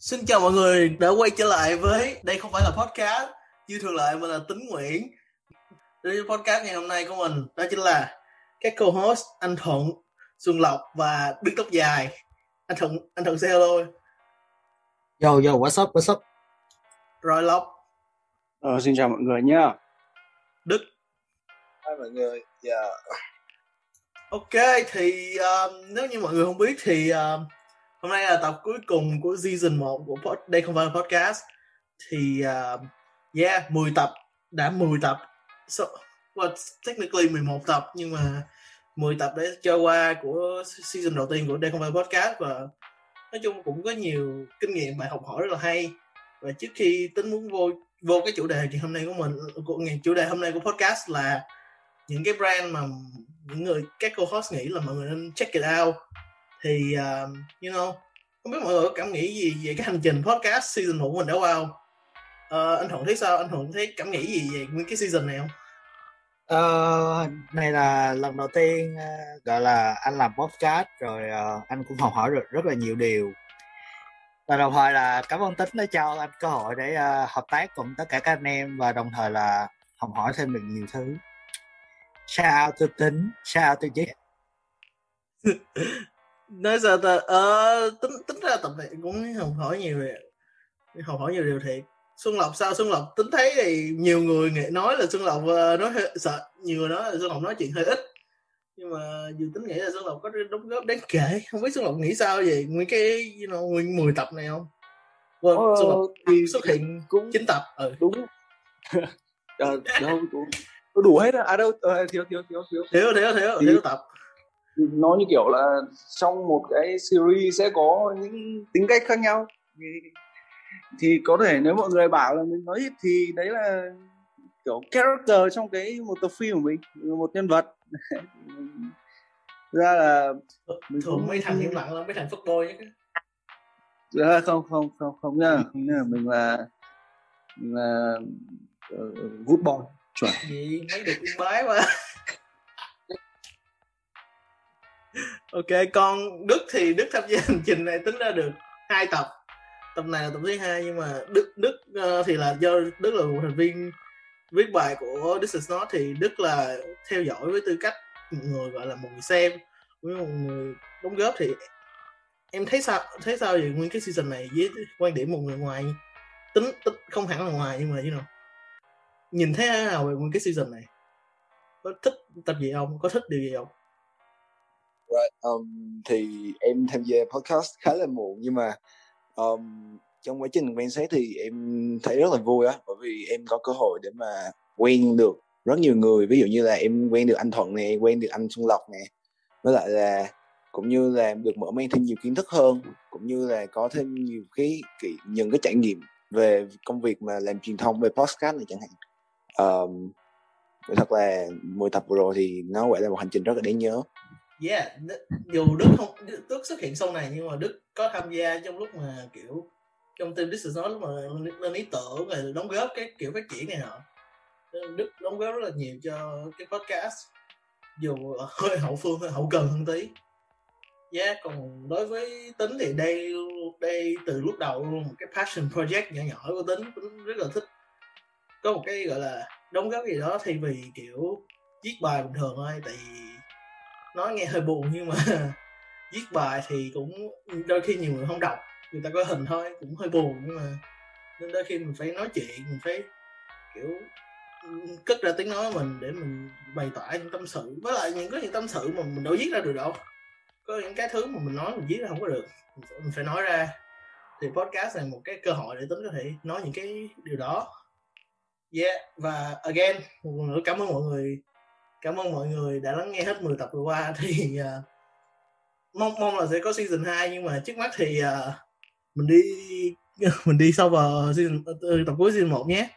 Xin chào mọi người đã quay trở lại với đây không phải là podcast như thường lệ mà là tính Nguyễn. Đây podcast ngày hôm nay của mình đó chính là các co-host anh Thuận, Xuân Lộc và Đức Tóc Dài. Anh Thuận, anh Thuận say hello. Yo yo what's up what's up. Rồi Lộc. Ờ, xin chào mọi người nhá. Đức. Hai mọi người. Dạ. Ok thì um, nếu như mọi người không biết thì um, hôm nay là tập cuối cùng của season 1 của pod, đây không phải là podcast. Thì uh, yeah 10 tập đã 10 tập. So, well, technically 11 tập nhưng mà 10 tập đã trôi qua của season đầu tiên của đây không phải là podcast và nói chung cũng có nhiều kinh nghiệm bài học hỏi rất là hay. Và trước khi tính muốn vô vô cái chủ đề thì hôm nay của mình của ngày chủ đề hôm nay của podcast là những cái brand mà những người các co-host nghĩ là mọi người nên check it out thì uh, you know không biết mọi người có cảm nghĩ gì về cái hành trình podcast season 1 của mình đã wow uh, anh thuận thấy sao? Anh thuận thấy cảm nghĩ gì về nguyên cái season này không? Ờ, này là lần đầu tiên uh, gọi là anh làm podcast rồi uh, anh cũng học hỏi được rất là nhiều điều. Và đồng thời là cảm ơn tính đã cho anh cơ hội để uh, hợp tác cùng tất cả các anh em và đồng thời là học hỏi thêm được nhiều thứ. Shout out to tính shout out to Jake nói sao ta? Ờ tính tính ra tập này cũng học hỏi nhiều về học hỏi nhiều điều thiệt. Xuân lộc sao? Xuân lộc tính thấy thì nhiều người nghĩ nói là xuân lộc uh, nói hơi sợ. Nhiều người nói là xuân lộc nói chuyện hơi ít. Nhưng mà dù tính nghĩ là xuân lộc có đóng góp đáng kể. Không biết xuân lộc nghĩ sao về nguyên cái you know, nguyên 10 tập này không? Well, Ờ, xuân lộc xuất hiện cũng chín tập ừ. đúng. Ờ, đâu cũng đủ hết á. À đâu, ờ, thiếu thiếu thiếu thiếu. thiếu thiếu thiếu thiếu tập Nó như kiểu là trong một cái series sẽ có những tính cách khác nhau. Thì, thì có thể nếu mọi người bảo là mình nói ít thì đấy là kiểu character trong cái một tập phim của mình, một nhân vật. ra là mình thường mấy thằng im lặng lắm mấy thằng fuckboy ấy. Dạ, không không không không nha không nha mình là mình là uh, good boy chuẩn gì mấy được yên bái quá ok con đức thì đức tham gia hành trình này tính ra được hai tập. Tập này là tập thứ hai nhưng mà đức đức uh, thì là do đức là một thành viên viết bài của This is not thì đức là theo dõi với tư cách một người gọi là một người xem với một người đóng góp. Thì em thấy sao thấy sao về nguyên cái season này với quan điểm một người ngoài? Tính, tính không hẳn là ngoài nhưng mà như nào? nhìn thấy thế nào về nguyên cái season này? Có thích tập gì không? Có thích điều gì không? Right. Um, thì em tham gia podcast khá là muộn nhưng mà um, trong quá trình quan sát thì em thấy rất là vui á bởi vì em có cơ hội để mà quen được rất nhiều người ví dụ như là em quen được anh Thuận nè quen được anh Xuân Lộc nè với lại là cũng như là được mở mang thêm nhiều kiến thức hơn cũng như là có thêm nhiều cái, cái những cái trải nghiệm về công việc mà làm truyền thông về podcast này chẳng hạn um, thật là 10 tập vừa rồi thì nó gọi là một hành trình rất là đáng nhớ yeah dù đức không đức xuất hiện sau này nhưng mà đức có tham gia trong lúc mà kiểu trong team This is Not lúc mà lên, lên ý tưởng rồi đóng góp cái kiểu phát triển này nọ. Ờ, đức đóng góp rất là nhiều cho cái podcast. Dù hơi hậu phương hơi hậu cần hơn tí. Yeah còn đối với tính thì đây đây từ lúc đầu luôn một cái passion project nhỏ nhỏ của tính tính rất là thích. Có một cái gọi là đóng góp gì đó thay vì kiểu viết bài bình thường thôi tại vì nói nghe hơi buồn nhưng mà viết bài thì cũng đôi khi nhiều người không đọc người ta có hình thôi cũng hơi buồn nhưng mà nên đôi khi mình phải nói chuyện mình phải kiểu cất ra tiếng nói của mình để mình bày tỏ những tâm sự. Với lại những có những tâm sự mà mình đâu viết ra được đâu. Có những cái thứ mà mình nói mình viết ra không có được mình phải, mình phải nói ra. Thì podcast là một cái cơ hội để tính có thể nói những cái điều đó. Yeah và again một lần nữa cảm ơn mọi người cảm ơn mọi người đã lắng nghe hết 10 tập vừa qua. Thì uh, mong mong là sẽ có season 2 nhưng mà trước mắt thì uh, mình đi mình đi sâu vào season ờ, ờ, tập cuối season 1 nhé.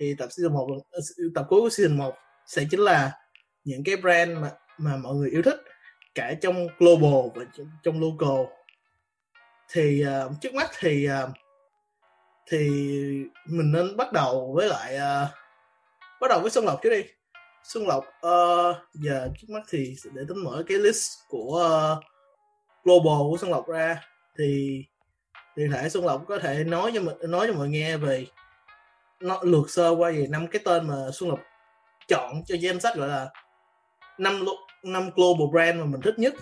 Thì tập season 1 ờ, tập cuối của season 1 sẽ chính là những cái brand mà mà mọi người yêu thích cả trong global và trong, trong local. Thì uh, trước mắt thì uh, thì mình nên bắt đầu với lại uh, bắt đầu với Xuân Lộc trước đi. Xuân Lộc uh, giờ trước mắt thì để tính mở cái list của uh, global của Xuân Lộc ra thì thì thể Xuân Lộc có thể nói cho mình nói cho mọi người nghe về nó lượt sơ qua về năm cái tên mà Xuân Lộc chọn cho danh sách gọi là năm năm global brand mà mình thích nhất.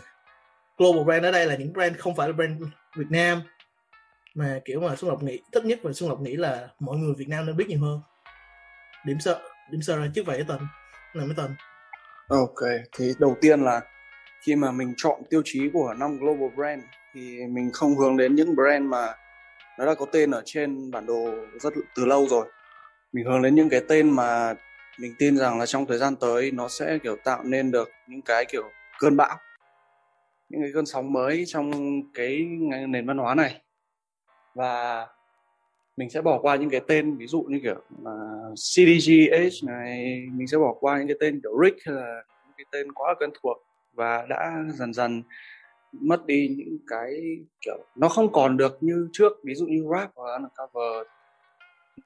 Global brand ở đây là những brand không phải là brand Việt Nam mà kiểu mà Xuân Lộc nghĩ thích nhất và Xuân Lộc nghĩ là mọi người Việt Nam nên biết nhiều hơn. Điểm sơ điểm sơ ra trước vậy cái tên là mấy tên ok, thì đầu tiên là khi mà mình chọn tiêu chí của năm global brand thì mình không hướng đến những brand mà nó đã có tên ở trên bản đồ rất từ lâu rồi. Mình hướng đến những cái tên mà mình tin rằng là trong thời gian tới nó sẽ, kiểu, tạo nên được những cái, kiểu, cơn bão, những cái cơn sóng mới trong cái nền văn hóa này. Và mình sẽ bỏ qua những cái tên, ví dụ như kiểu là CDGH này, mình sẽ bỏ qua những cái tên kiểu Rick hay là những cái tên quá quen thuộc và đã dần dần mất đi những cái kiểu nó không còn được như trước. Ví dụ như rap hoặc undercover.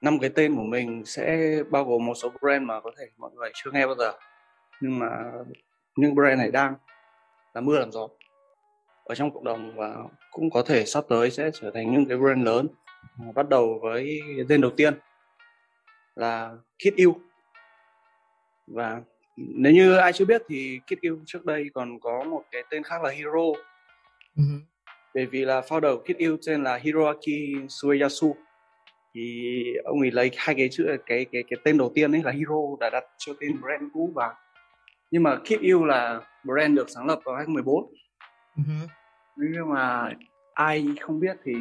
Năm cái tên của mình sẽ bao gồm một số brand mà có thể mọi người chưa nghe bao giờ. Nhưng mà những brand này đang là mưa làm gió ở trong cộng đồng và cũng có thể sắp tới sẽ trở thành những cái brand lớn bắt đầu với tên đầu tiên là Kid U và nếu như ai chưa biết thì Kid U trước đây còn có một cái tên khác là Hero uh-huh. bởi vì là founder Kid U tên là Hiroaki Sueyasu. Thì ông ấy lấy hai cái chữ cái cái cái tên đầu tiên ấy là Hero đã đặt cho tên brand cũ và nhưng mà Kid U là brand được sáng lập vào 2014 uh-huh. nhưng mà ai không biết thì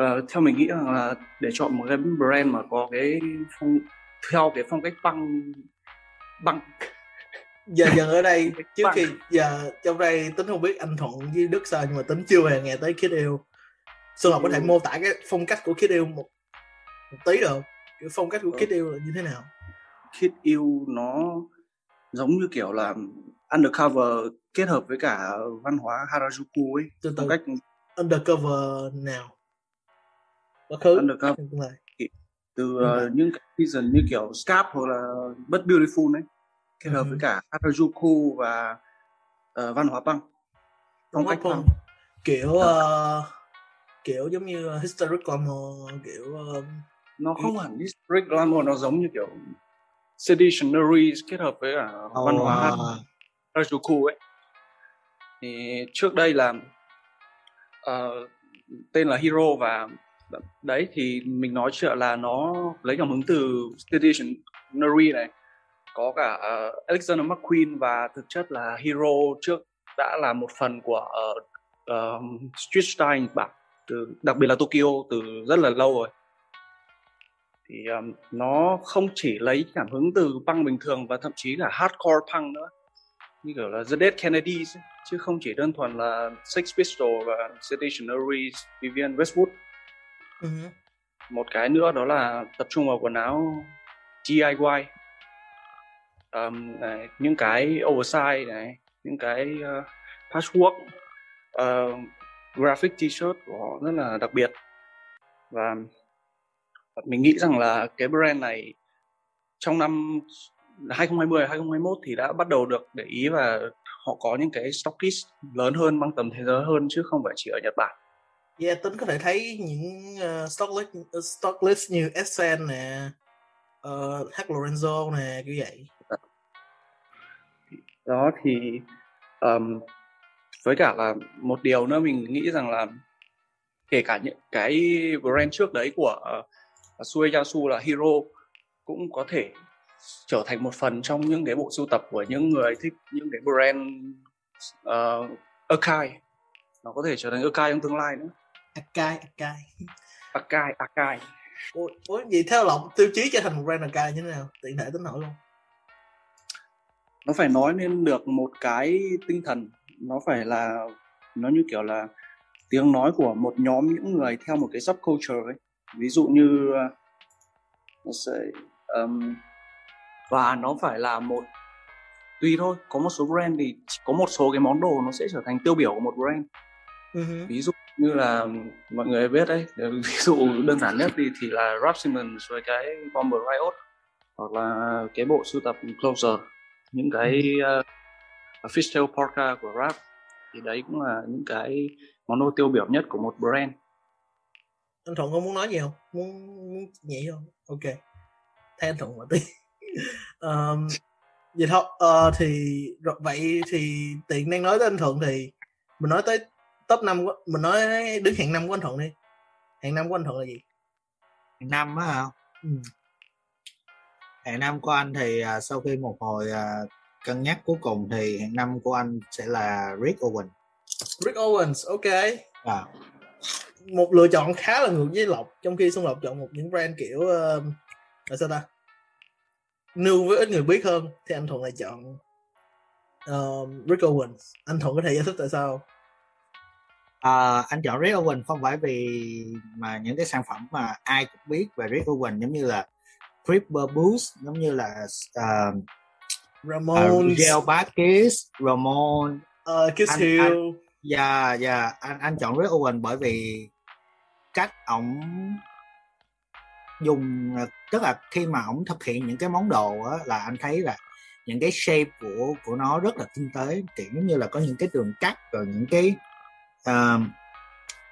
uh, theo mình nghĩ rằng là để chọn một cái brand mà có cái phong theo cái phong cách băng băng giờ giờ ở đây trước khi giờ trong đây tính không biết anh thuận với đức sao nhưng mà tính chưa hề nghe tới Kid yêu Xuân Lộc có thể mô tả cái phong cách của Kid yêu một, một tí được cái phong cách của Kid yêu là như thế nào? Kid yêu nó giống như kiểu là undercover kết hợp với cả văn hóa Harajuku ấy. Từ từ. cách undercover nào quá khứ. Undercover từ uh, những cái season như kiểu Scarp hoặc là But Beautiful ấy kết hợp ừ. với cả Harajuku và uh, văn hóa băng phong cách băng kiểu uh, kiểu giống như historic glamour kiểu uh, nó không hẳn historic glamour nó giống như kiểu seditionary kết hợp với cả oh. văn hóa Harajuku ấy. Thì trước đây là uh, tên là Hero và đấy thì mình nói chuyện là nó lấy cảm hứng từ Stationary này. Có cả uh, Alexander McQueen và thực chất là Hero trước đã là một phần của uh, uh, street style Nhật Bản từ đặc biệt là Tokyo từ rất là lâu rồi. Thì um, nó không chỉ lấy cảm hứng từ punk bình thường và thậm chí là hardcore punk nữa như kiểu là The Dead Kennedys chứ không chỉ đơn thuần là Sex Pistols và Stationary Vivian Westwood. Ừ. một cái nữa đó là tập trung vào quần áo DIY um, này, những cái oversize này những cái uh, patchwork uh, graphic t-shirt của họ rất là đặc biệt. Và mình nghĩ rằng là cái brand này trong năm 2020 2021 thì đã bắt đầu được để ý và họ có những cái stockist lớn hơn mang tầm thế giới hơn chứ không phải chỉ ở Nhật Bản. Dạ, yeah, tính có thể thấy những uh, stock list uh, stock list như Essen nè uh, H Lorenzo nè kiểu vậy. Đó thì um, với cả là một điều nữa mình nghĩ rằng là kể cả những cái brand trước đấy của uh, Sueyasu là Hero cũng có thể trở thành một phần trong những cái bộ sưu tập của những người thích những cái brand uh, Akai. Nó có thể trở thành Akai trong tương lai nữa. Akai Akai. Akai Akai. Ủa, ủa vậy theo lọc tiêu chí cho thành một brand Akai như thế nào? Tiện thể tính hỏi luôn. Nó phải nói nên được một cái tinh thần. Nó phải là nó như kiểu là tiếng nói của một nhóm những người theo một cái subculture ấy. Ví dụ như uh, say, um, và nó phải là một tùy thôi có một số brand thì có một số cái món đồ nó sẽ trở thành tiêu biểu của một brand. Uh-huh. ví dụ như là mọi người biết đấy ví dụ đơn giản nhất thì thì là Rap Simmons với cái Bomber Riot hoặc là cái bộ sưu tập Closer. Những cái uh, fishtail parka của Rap thì đấy cũng là những cái món đồ tiêu biểu nhất của một brand. Anh thuận có muốn nói gì không? Muốn, muốn nhảy không? Ok. Thay anh thuận một tí. Um, vậy thôi. Uh, thì vậy thì tiện đang nói tới anh thuận thì mình nói tới top 5 của mình nói đứng hạng năm của anh thuận đi. Hạng năm của anh thuận là gì? Hạng năm á hả? Ừ. hạng năm của anh thì uh, sau khi một hồi uh, cân nhắc cuối cùng thì hạng năm của anh sẽ là Rick Owen. Rick Owens ok. À. một lựa chọn khá là ngược với lộc trong khi xuân lộc chọn một những brand kiểu uh, là sao ta? New với ít người biết hơn thì anh thuận lại chọn uh, Rick Owens. Anh thuận có thể giải thích tại sao À, anh chọn Rick Owen không phải vì mà những cái sản phẩm mà ai cũng biết về Rick Owen giống như là Creeper Boost giống như là uh, Ramon uh, Gel Barkis, Ramon. Uh, Kiss anh, Hill. anh, dạ dạ anh anh chọn Rick Owen bởi vì cách ổng dùng tức là khi mà ổng thực hiện những cái món đồ á, là anh thấy là những cái shape của của nó rất là tinh tế kiểu như là có những cái đường cắt rồi những cái uh,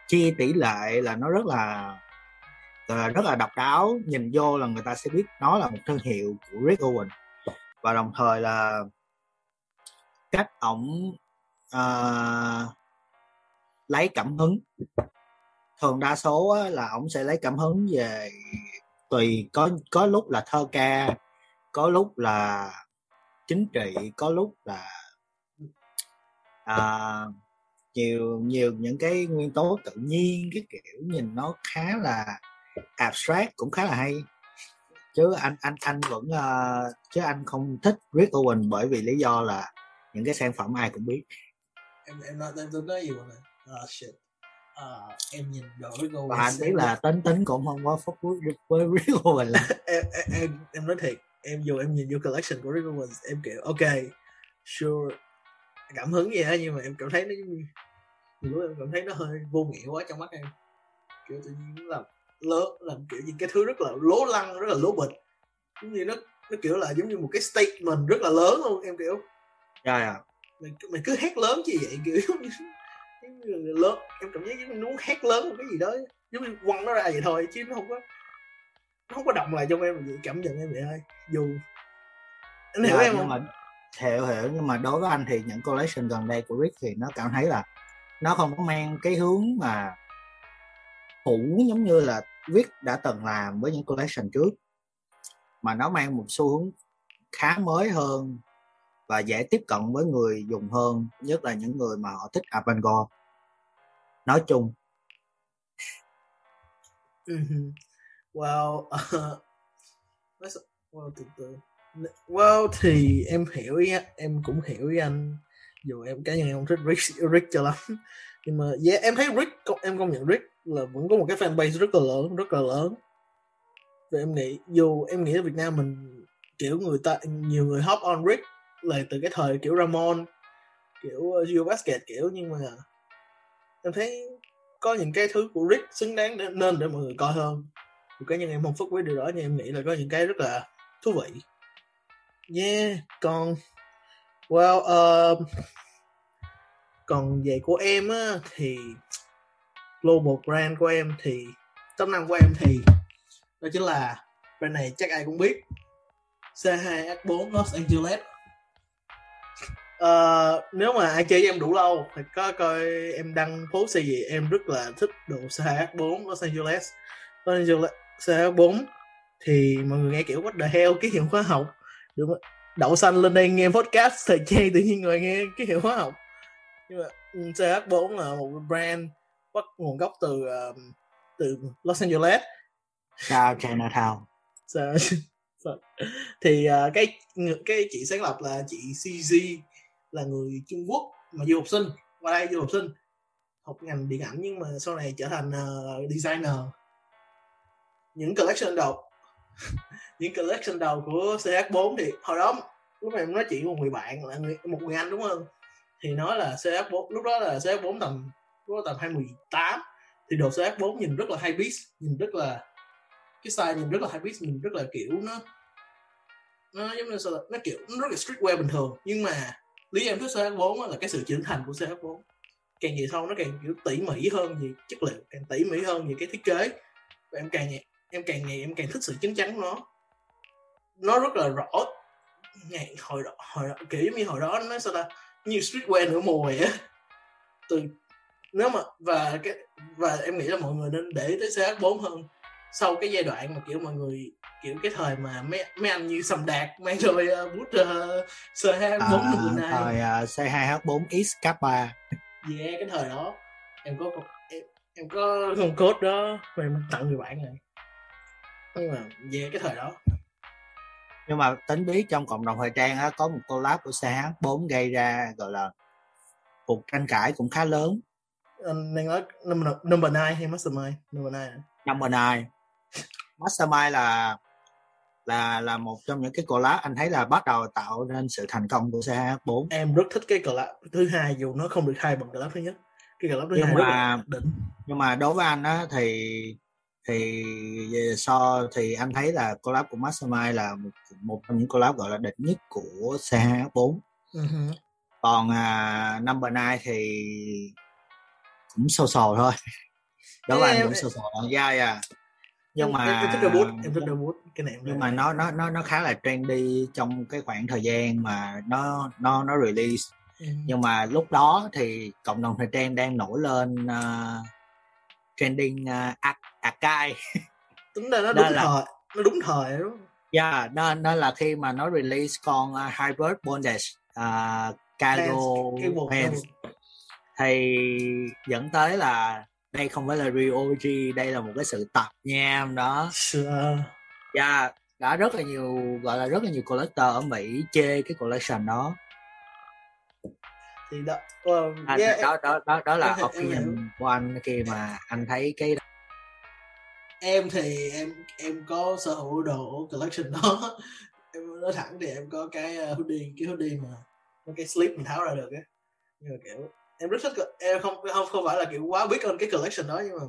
chia tỷ lệ là nó rất là rất là độc đáo nhìn vô là người ta sẽ biết nó là một thương hiệu của Rick Owen. Và đồng thời là cách ổng uh, lấy cảm hứng. Thường đa số là ổng sẽ lấy cảm hứng về tùy có có lúc là thơ ca có lúc là chính trị có lúc là uh, nhiều nhiều những cái nguyên tố tự nhiên cái kiểu nhìn nó khá là abstract cũng khá là hay. Chứ anh anh anh vẫn uh, chứ anh không thích Rick Owen bởi vì lý do là những cái sản phẩm ai cũng biết. Em em nói em tôi nói gì vậy oh shit. Uh, em nhìn đồ Rick Owens và anh biết là tính tính cũng không có phúc với với Rick Owen là em, em em em nói thiệt em dù em nhìn vô collection của Rick Owens em kiểu ok sure cảm hứng gì á nhưng mà em cảm thấy nó nhiều lúc em cảm thấy nó hơi vô nghĩa quá trong mắt em. Kiểu tự nhiên làm lớn làm kiểu những cái thứ rất là lố lăng rất là lố bịch. Giống như nó nó kiểu là giống như một cái statement rất là lớn luôn em kiểu. Dạ dạ. Mày mày cứ hét lớn chi vậy kiểu giống như, giống như là lớn. Em cảm giác giống như muốn hét lớn một cái gì đó giống như quăng nó ra vậy thôi chứ nó không có nó không có động lại trong em vậy cảm nhận em vậy thôi. Dù. Anh hiểu Dạ, em không? mà hiểu hiểu nhưng mà đối với anh thì những collection gần đây của Rick thì nó cảm thấy là nó không có mang cái hướng mà cũ giống như là Rick đã từng làm với những collection trước. Mà nó mang một xu hướng khá mới hơn và dễ tiếp cận với người dùng hơn nhất là những người mà họ thích avant-garde. Nói chung. Ừ wow Well, uh, well, từ từ. Well thì em hiểu ý á, em cũng hiểu ý anh. Dù em cá nhân em không thích Rick, Rick cho lắm. Nhưng mà yeah, em thấy Rick, em công nhận Rick là vẫn có một cái fanbase rất là lớn, rất là lớn. Và em nghĩ, dù em nghĩ ở Việt Nam mình kiểu người ta, nhiều người hop on Rick là từ cái thời kiểu Ramon, kiểu uh, Gio Basket kiểu nhưng mà em thấy có những cái thứ của Rick xứng đáng để, nên để mọi người coi hơn Dù cá nhân em không phức với điều đó nhưng em nghĩ là có những cái rất là thú vị yeah còn well uh, còn về của em á thì global brand của em thì top năm của em thì đó chính là brand này chắc ai cũng biết. C2H4 Los Angeles. Uh, nếu mà ai chơi với em đủ lâu thì có coi em đăng post gì em rất là thích đồ C2S4 Los Angeles. Los Angeles C2S4 thì mọi người nghe kiểu what the hell ký hiệu hóa học đúng không? đậu xanh lên đây nghe podcast thời trang tự nhiên người nghe ký hiệu hóa học. Nhưng mà ừ, CH4 là một brand bắt nguồn gốc từ uh, từ Los Angeles. Chào Chinatown Sao- sao- thì uh, cái cái chị sáng lập là chị CZ là người Trung Quốc mà du học sinh. Qua đây du học sinh. Học ngành điện ảnh nhưng mà sau này trở thành uh, designer. Những collection đầu những collection đầu của CH4 thì hồi đó lúc mà em nói chuyện với một người bạn là người, một người anh đúng không? Thì nói là CH4 lúc đó là CH4 tầm lúc đó tầm 2018 thì đồ CH4 nhìn rất là high beast nhìn rất là cái style nhìn rất là high beast nhìn rất là kiểu nó nó giống như sao là, nó kiểu nó rất là streetwear bình thường. Nhưng mà lý em thích CH4 là cái sự trưởng thành của CH4 càng về sau nó càng kiểu tỉ mỉ hơn về chất liệu càng tỉ mỉ hơn về cái thiết kế. Và em càng ngày em càng ngày em càng thích sự chín chắn của nó. Nó rất là rõ. Ngày hồi đó hồi đó, kiểu như hồi đó nó sao ta? Như streetwear nửa mùa vậy á. Từ nếu mà và cái và em nghĩ là mọi người nên để tới CH4 hơn. Sau cái giai đoạn mà kiểu mọi người kiểu cái thời mà mấy mấy anh như sầm đạt mang rồi uh, bút uh, CH4 à, người này. thời uh, C2H4 X K3 yeah cái thời đó. Em có em, em có con code đó và em tặng người bạn này nhưng mà về cái thời đó. Nhưng mà tính biết trong cộng đồng thời trang á có một collab của CH4 gây ra gọi là cuộc tranh cãi cũng khá lớn. Anh đang nói number, number 9 hay mastermind? Number 9 number 9 mastermind là là là một trong những cái collab anh thấy là bắt đầu tạo nên sự thành công của CH4 em rất thích cái collab thứ hai dù nó không được hay bằng collab thứ nhất. Cái collab thứ nhưng hai mà đỉnh. nhưng mà đối với anh á thì thì so thì anh thấy là collab của Mastermind là một, một trong những collab gọi là đỉnh nhất của CH4 uh-huh. còn à, number 9 thì cũng sâu sồ thôi Em- anh cũng sâu sồ thôi yeah, yeah. nhưng mà em, em thích debut em thích debut cái này em nhưng mà nó nó nó nó khá là trendy trong cái khoảng thời gian mà nó nó nó release Ừ. nhưng mà lúc đó thì cộng đồng thời trang đang nổi lên uh, trending uh, Ak- Akai tính ra nó Đó đúng là- thời nó đúng thời đúng yeah, nên nên là khi mà nó release con uh, Hybrid Bondage uh, cargo pants thì dẫn tới là đây không phải là real OG đây là một cái sự tập nham đó. Sure. yeah, đã rất là nhiều gọi là rất là nhiều collector ở Mỹ chê cái collection đó. Thì đó à, yeah, đó đó đó đó là opinion của anh khi mà anh thấy cái em thì em em có sở hữu đồ collection đó. Em nói thẳng thì em có cái ờ, hoodie cái hoodie mà cái slip mình tháo ra được á. Nhưng mà, kiểu, em rất thích em không không không phải là, kiểu, quá biết ơn cái collection đó, nhưng mà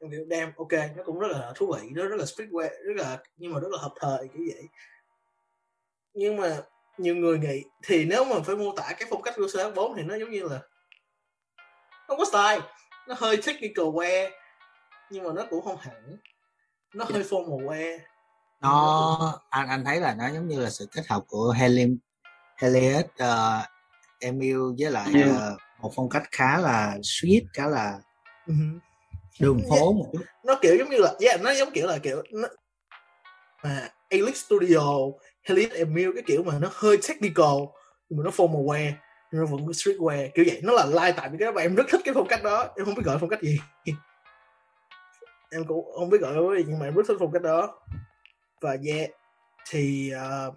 em, kiểu, đem, ok, nó cũng rất là thú vị, nó rất là streetwear, rất là, nhưng mà rất là hợp thời, kiểu vậy. Nhưng mà nhiều người nghĩ thì nếu mà phải mô tả cái phong cách của CH4 thì nó giống như là, không có style, nó hơi technical wear nhưng mà nó cũng không hẳn. Nó hơi formal wear nó anh anh thấy là nó giống như là sự kết hợp của Helium Helios uh, Emil với lại Ừ. uh, một phong cách khá là sweet khá là uh-huh. đường phố một chút. Nó kiểu giống như là yeah, nó giống kiểu là kiểu nó, mà Elix Studio Elite Emil cái kiểu mà nó hơi technical nhưng mà nó formal wear nhưng nó vẫn streetwear kiểu vậy. Nó là lai tại vì cái đó và em rất thích cái phong cách đó em không biết gọi phong cách gì em cũng không biết gọi là gì nhưng mà em rất thích phong cách đó. Và yeah thì uh,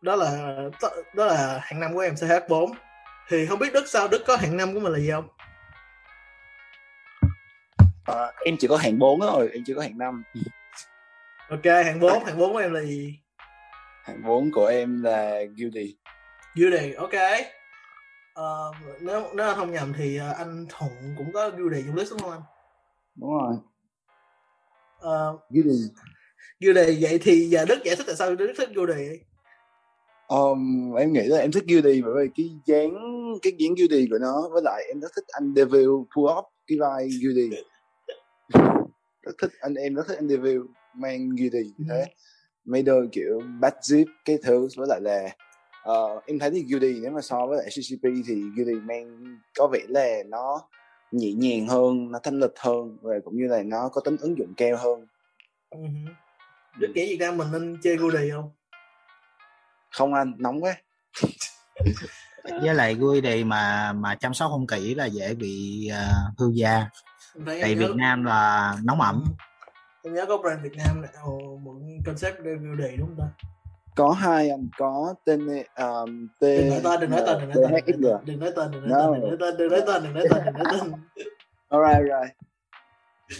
đó là đó là hạng năm của em CH4 thì không biết Đức sao Đức có hạng năm của mình là gì không? Ờ, em chỉ có hạng 4 thôi em chưa có hạng 5 ok hạng 4 hạng 4 của em là gì? Hạng 4 của em là Guilty Beauty, ok. Ờ, nếu nếu không nhầm thì ờ, anh Thuận cũng có Beauty trong list đúng không anh? đúng rồi Ờ, Guilty Beauty vậy thì giờ Đức giải thích tại sao Đức thích Beauty? um, em nghĩ là em thích Guilty bởi vì cái dáng cái dáng Guilty của nó với lại em rất thích anh Devil pull up cái vai Guilty rất thích anh em rất thích anh Devil mang Guilty như thế. Mấy đôi kiểu back zip cái thứ với lại là ờ, em thấy thì Guilty nếu mà so với lại CCP thì Guilty mang có vẻ là nó nhẹ nhàng hơn nó thanh lịch hơn và cũng như là nó có tính ứng dụng cao hơn Ừ. Đức nghĩ Việt Nam mình nên chơi Beauty không? không anh nóng quá với lại gui đề mà mà chăm sóc không kỹ là dễ bị uh, hư da thấy tại Việt nhớ- Nam là nóng ẩm Em nhớ có brand Việt Nam này, ồ, mượn concept để Beauty đúng không ta? Có hai anh có tên um, tên, đừng nói tên, đừng nói tên, đừng nói tên, đừng nói tên, đừng nói tên, đừng nói tên, đừng nói tên, đừng nói tên. Alright, alright.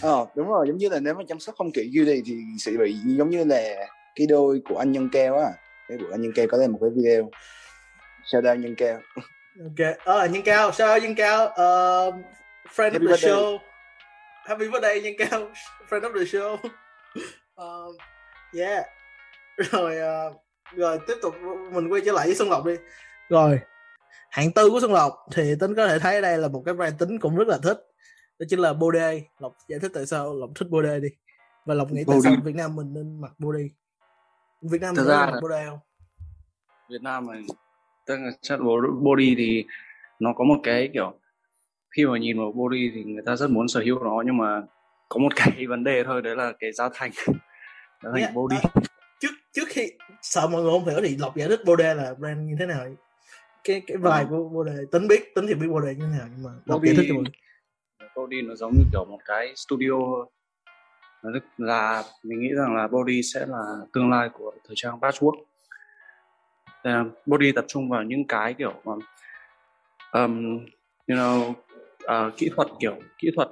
Ờ, đúng rồi, giống như là nếu mà chăm sóc không kỹ Beauty thì sẽ bị giống như là cái đôi của anh Nhân Keo á. Cái của anh Nhân Keo có lên một cái video. Shout out Nhân Keo. Ok, ờ, Nhân Cao, sao Nhân Cao, ờ, friend Happy of the birthday. show. Happy birthday Nhân Cao, friend of the show. Um, yeah. Rồi, ờ, rồi tiếp tục mình quay trở lại với Xuân Lộc đi. Rồi, hạng tư của Xuân Lộc thì tính có thể thấy đây là một cái brand tính cũng rất là thích. Đó chính là Bode. Lộc giải thích tại sao Lộc thích Bode đi. Và Lộc nghĩ tại sao Việt Nam mình nên mặc Bode? Việt Nam mình ra mặc Bode không? Việt Nam mình tức là chất body thì nó có một cái kiểu khi mà nhìn vào body thì người ta rất muốn sở hữu nó nhưng mà có một cái vấn đề thôi đấy là cái giá thành. Giá thành Yeah, body à, trước trước khi sợ mọi người không hiểu thì Lộc giải thích Bode là brand như thế nào. Cái cái vibe Ừ. của Bode tính biết tính thì biết Bode như thế nào nhưng mà Lộc giải thích cho mọi người. body nó giống như kiểu một cái studio nó rất là mình nghĩ rằng là body sẽ là tương lai của thời trang patchwork. Body tập trung vào những cái kiểu um, um, you know uh, kỹ thuật kiểu kỹ thuật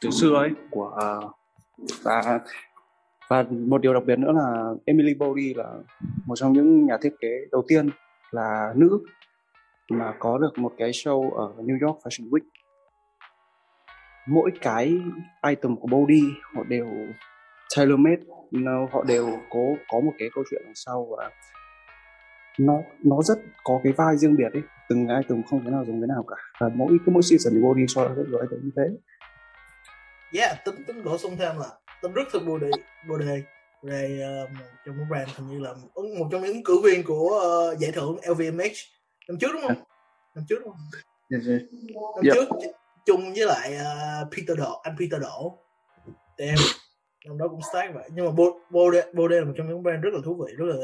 từ xưa ấy của uh, và và một điều đặc biệt nữa là Emily Bowdy là một trong những nhà thiết kế đầu tiên là nữ mà có được một cái show ở New York Fashion Week. Mỗi cái item của Bowdy họ đều tailor made, nó, họ đều có có một cái câu chuyện đằng sau và nó nó rất có cái vai riêng biệt ấy. Từng item không thể nào giống cái nào cả. Và mỗi, cứ mỗi season thì Bowdy cho ra rất nhiều item như thế. Yeah, tính tính bổ sung thêm là tính rất thích Bode Bode về uh, một trong những brand hình như là một, một trong những cử viên của uh, giải thưởng LVMH năm trước đúng không? Năm trước đúng không? Năm Yep. trước chung với lại uh, Peter Đỗ anh Peter Đỗ em năm đó cũng start vậy. Nhưng mà Bo- Bode Bode là một trong những brand rất là thú vị rất là,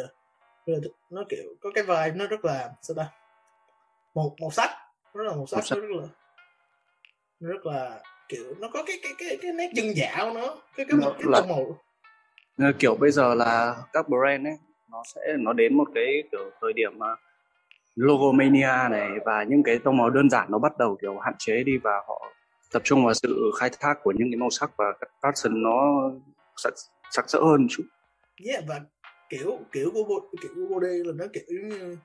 rất là nó kiểu có cái vibe nó rất là sao ta? Một màu sắc rất là màu sắc, Màu sắc. rất là rất là kiểu nó có cái cái cái cái nét dân dạo của nó cái cái, Nó cái là- tông màu. Ờ, kiểu bây giờ là các brand ấy nó sẽ nó đến một cái kiểu thời điểm mà logo mania này và những cái tông màu đơn giản nó bắt đầu kiểu hạn chế đi và họ tập trung vào sự khai thác của những cái màu sắc và các pattern nó sặc sặc sỡ hơn một chút. Yeah, và kiểu kiểu của Bo- kiểu của Bode là nó kiểu như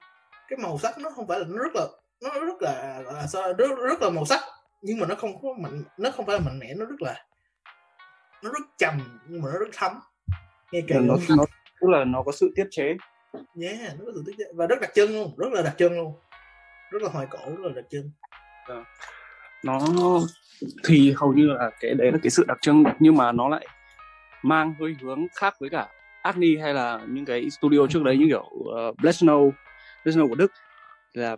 cái màu sắc nó không phải là nó rất là nó rất là, là rất, rất là màu sắc nhưng mà nó không có mạnh nó không phải là mạnh mẽ nó rất là nó rất trầm nhưng mà nó rất thấm. Nghe kể nó, nó, nó tức là nó có sự tiết chế. Yeah, nó có sự tiết chế. Và rất đặc trưng luôn rất là đặc trưng luôn. Rất là hoài cổ rất là đặc trưng. Nó thì hầu như là cái đấy là cái sự đặc trưng nhưng mà nó lại mang hơi hướng khác với cả Acne hay là những cái studio trước đấy như kiểu uh, Black Snow Black Snow của Đức. Là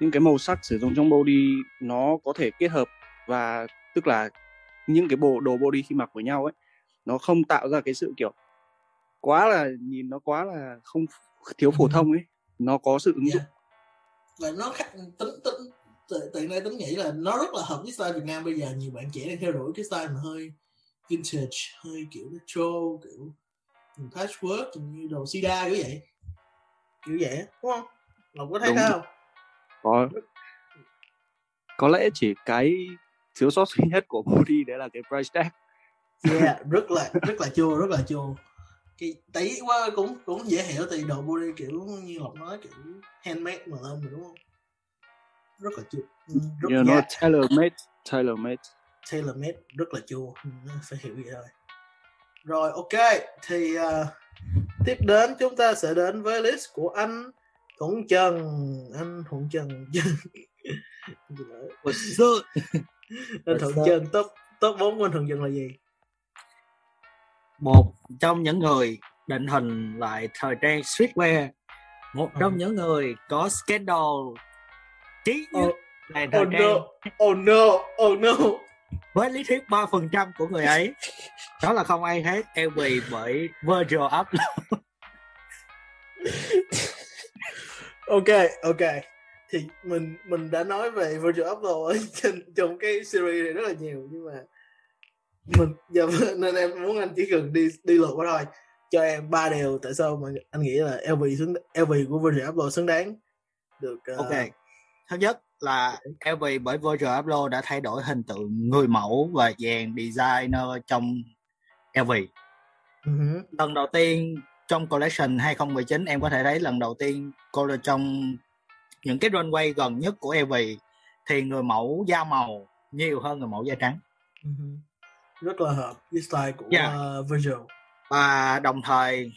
những cái màu sắc sử dụng trong body nó có thể kết hợp và tức là những cái bộ đồ body khi mặc với nhau ấy nó không tạo ra cái sự kiểu quá là nhìn nó quá là không thiếu phổ thông ấy nó có sự ứng dụng. Yeah. và nó khác tính tính tiện đây tính nghĩ là nó rất là hợp với style Việt Nam bây giờ. Nhiều bạn trẻ đang theo đuổi cái style mà hơi vintage hơi kiểu retro kiểu patchwork như đồ sida kiểu vậy. Kiểu vậy đúng không? Lộc có thấy Đúng. thế không có có lẽ chỉ cái thiếu sót duy nhất của body đấy là cái price tag. Yeah rất là rất là chua rất là chua. Cái tí quá cũng cũng dễ hiểu thì đồ body kiểu như Lộc nói kiểu handmade mà đúng không? Rất là chua. Ừ, rất you know, yeah. tailor made tailor made. Tailor made rất là chua. Ừ, phải hiểu vậy thôi rồi ok thì uh, tiếp đến chúng ta sẽ đến với list của anh Thuận Trần anh Thuận Trần. What's up? anh Thuận Trần top top 4 của anh Thuận Trần là gì? Một trong những người định hình lại thời trang streetwear một trong Ừ. những người có scandal trí nhất oh, về thời oh trang. no oh no oh no. Với lý thuyết 3% của người ấy đó là không ai hết LV bởi Virgil Abloh ok ok. Thì mình mình đã nói về Virgil Abloh ở trên trong cái series này rất là nhiều nhưng mà mình giờ nên em muốn anh chỉ cần đi đi lượt qua thôi. Cho em ba điều tại sao mà anh nghĩ là LV xứng LV của Virgil Abloh xứng đáng. Được uh, ok. Thứ nhất là LV bởi Virgil Abloh đã thay đổi hình tượng người mẫu và dàn designer trong LV uh-huh. lần đầu tiên trong collection 2019 em có thể thấy lần đầu tiên cô là trong những cái runway gần nhất của LV thì người mẫu da màu nhiều hơn người mẫu da trắng Uh-huh. rất là hợp với style của Yeah. uh, Virgil và đồng thời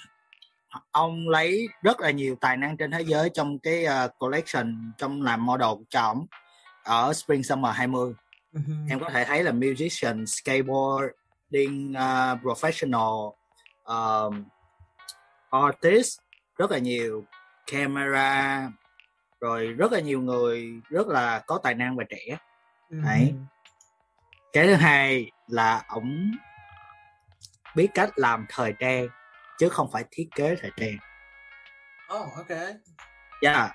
ông lấy rất là nhiều tài năng trên thế giới trong cái uh, collection trong làm model cho ổng ở Spring Summer 20 uh-huh. em có thể thấy là musician skateboarding uh, professional um, artist rất là nhiều camera rồi rất là nhiều người rất là có tài năng và trẻ. Uh-huh. đấy cái thứ hai là ổng biết cách làm thời trang chứ không phải thiết kế thời trang. Oh ok. Yeah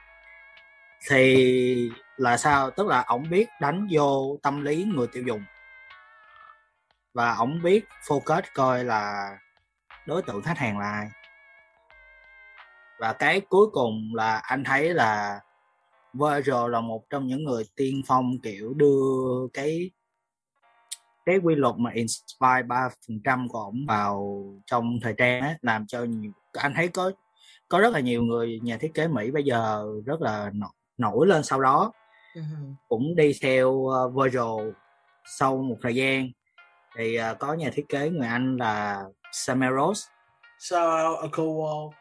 thì là sao? Tức là ổng biết đánh vô tâm lý người tiêu dùng. Và ổng biết focus coi là đối tượng khách hàng là ai và cái cuối cùng là anh thấy là Virgil là một trong những người tiên phong kiểu đưa cái cái quy luật mà inspire ba phần trăm của ổng vào trong thời trang ấy, làm cho nhiều anh thấy có có rất là nhiều người nhà thiết kế Mỹ bây giờ rất là nổi, nổi lên sau đó. Uh-huh. cũng đi theo uh, Virgil sau một thời gian. Thì uh, có nhà thiết kế người Anh là Sameros Shout out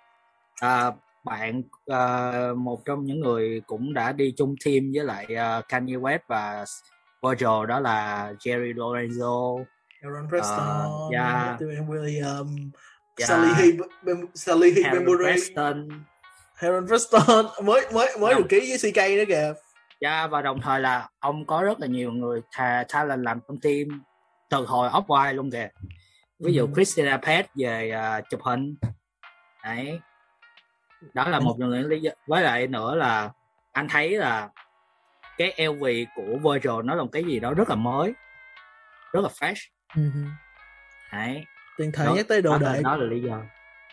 uh, bạn uh, một trong những người cũng đã đi chung team với lại uh, Kanye West và Virgil đó là Jerry Lorenzo Aaron Preston, uh, yeah. William, Yeah. Sally Heap, Bem- Sally Heap Harry Bembury, Preston Aaron Preston mới mới mới được ký với CK nữa kìa. yeah, và đồng thời là ông có rất là nhiều người tha talent làm trong team từ hồi off white luôn kìa ví dụ Ừ. Christina Pet về uh, chụp hình đấy đó là một trong những lý do với lại nữa là anh thấy là cái LV của Virgil nó là một cái gì đó rất là mới rất là fresh. Đấy. Tiền thể nhắc tới đồ đệ, đó là lý do.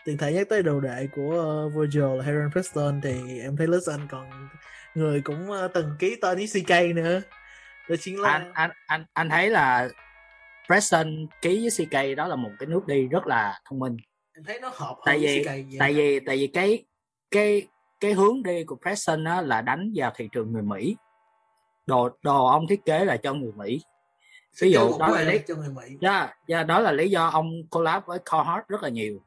Tiền thể nhắc tới đồ đệ của uh, Virgil là Aaron Preston thì em thấy List anh còn người cũng uh, từng ký tên với CK nữa. Đó chính là anh anh anh anh thấy là Preston ký với CK đó là một cái nước đi rất là thông minh. Em thấy nó hợp tại vì CK vậy. tại vì tại vì cái cái cái hướng đi của Preston á là đánh vào thị trường người Mỹ đồ đồ ông thiết kế là cho người Mỹ ví dụ đó là lý cho người Mỹ. yeah, yeah, đó là lý do ông collab với Carhartt rất là nhiều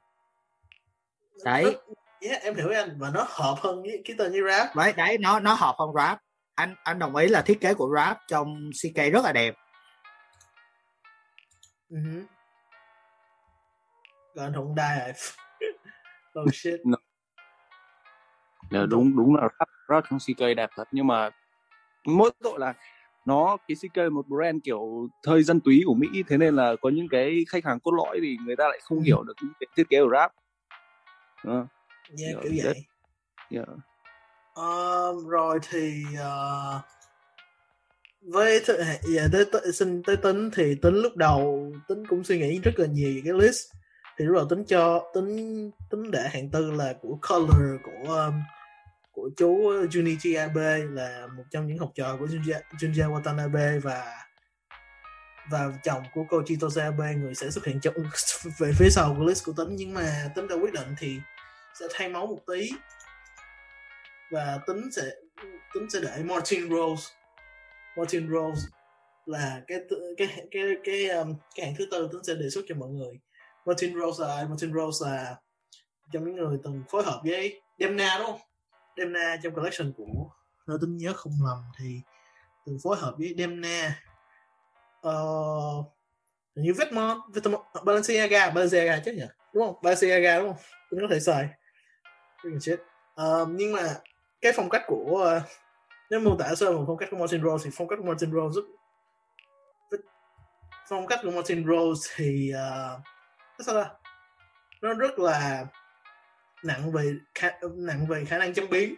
đấy Nó- yeah, em hiểu anh và nó hợp hơn với cái tên như rap. đấy đấy nó nó hợp hơn rap anh anh đồng ý là thiết kế của rap trong CK rất là đẹp Uh-huh. Rồi anh Hùng đai rồi. oh shit. Dạ, đúng đúng. là rap, rap trong CK đẹp thật. Nhưng mà mỗi tội là nó cái CK là một brand kiểu thời dân túy của Mỹ thế nên là có những cái khách hàng cốt lõi thì người ta lại không hiểu được cái thiết kế của rap. Đó, Yeah, kiểu vậy. yeah. Um, rồi thì uh, với th- dạ, tới, tới, xin tới tính thì tính lúc đầu tính cũng suy nghĩ rất là nhiều về cái list thì lúc đầu tính cho tính tính để hạng tư là của color của um, của chú Junichi Abe là một trong những học trò của Junja, Junja Watanabe và và chồng của cô Chitose Abe người sẽ xuất hiện trong về phía sau của list của tính. Nhưng mà tính đã quyết định thì sẽ thay máu một tí. Và tính sẽ tính sẽ để Martin Rose. Martin Rose là cái cái cái cái cái um, cái hạng thứ tư tính sẽ đề xuất cho mọi người. Martin Rose là? Martin Rose là trong những người từng phối hợp với Demna đúng không Demna trong collection của nếu tính nhớ không lầm thì từng phối hợp với Demna uh, ờ, như Vetmont, Vetmont Balenciaga Balenciaga chứ nhỉ đúng không Balenciaga đúng không tính có thể xài. Shit. Ờ, nhưng mà cái phong cách của uh, nếu mô tả sơ một phong cách của Martin Rose thì phong cách của Martin Rose rất phong cách của Martin Rose thì uh, nó sao nó rất là nặng về khả, nặng về khả năng châm biến.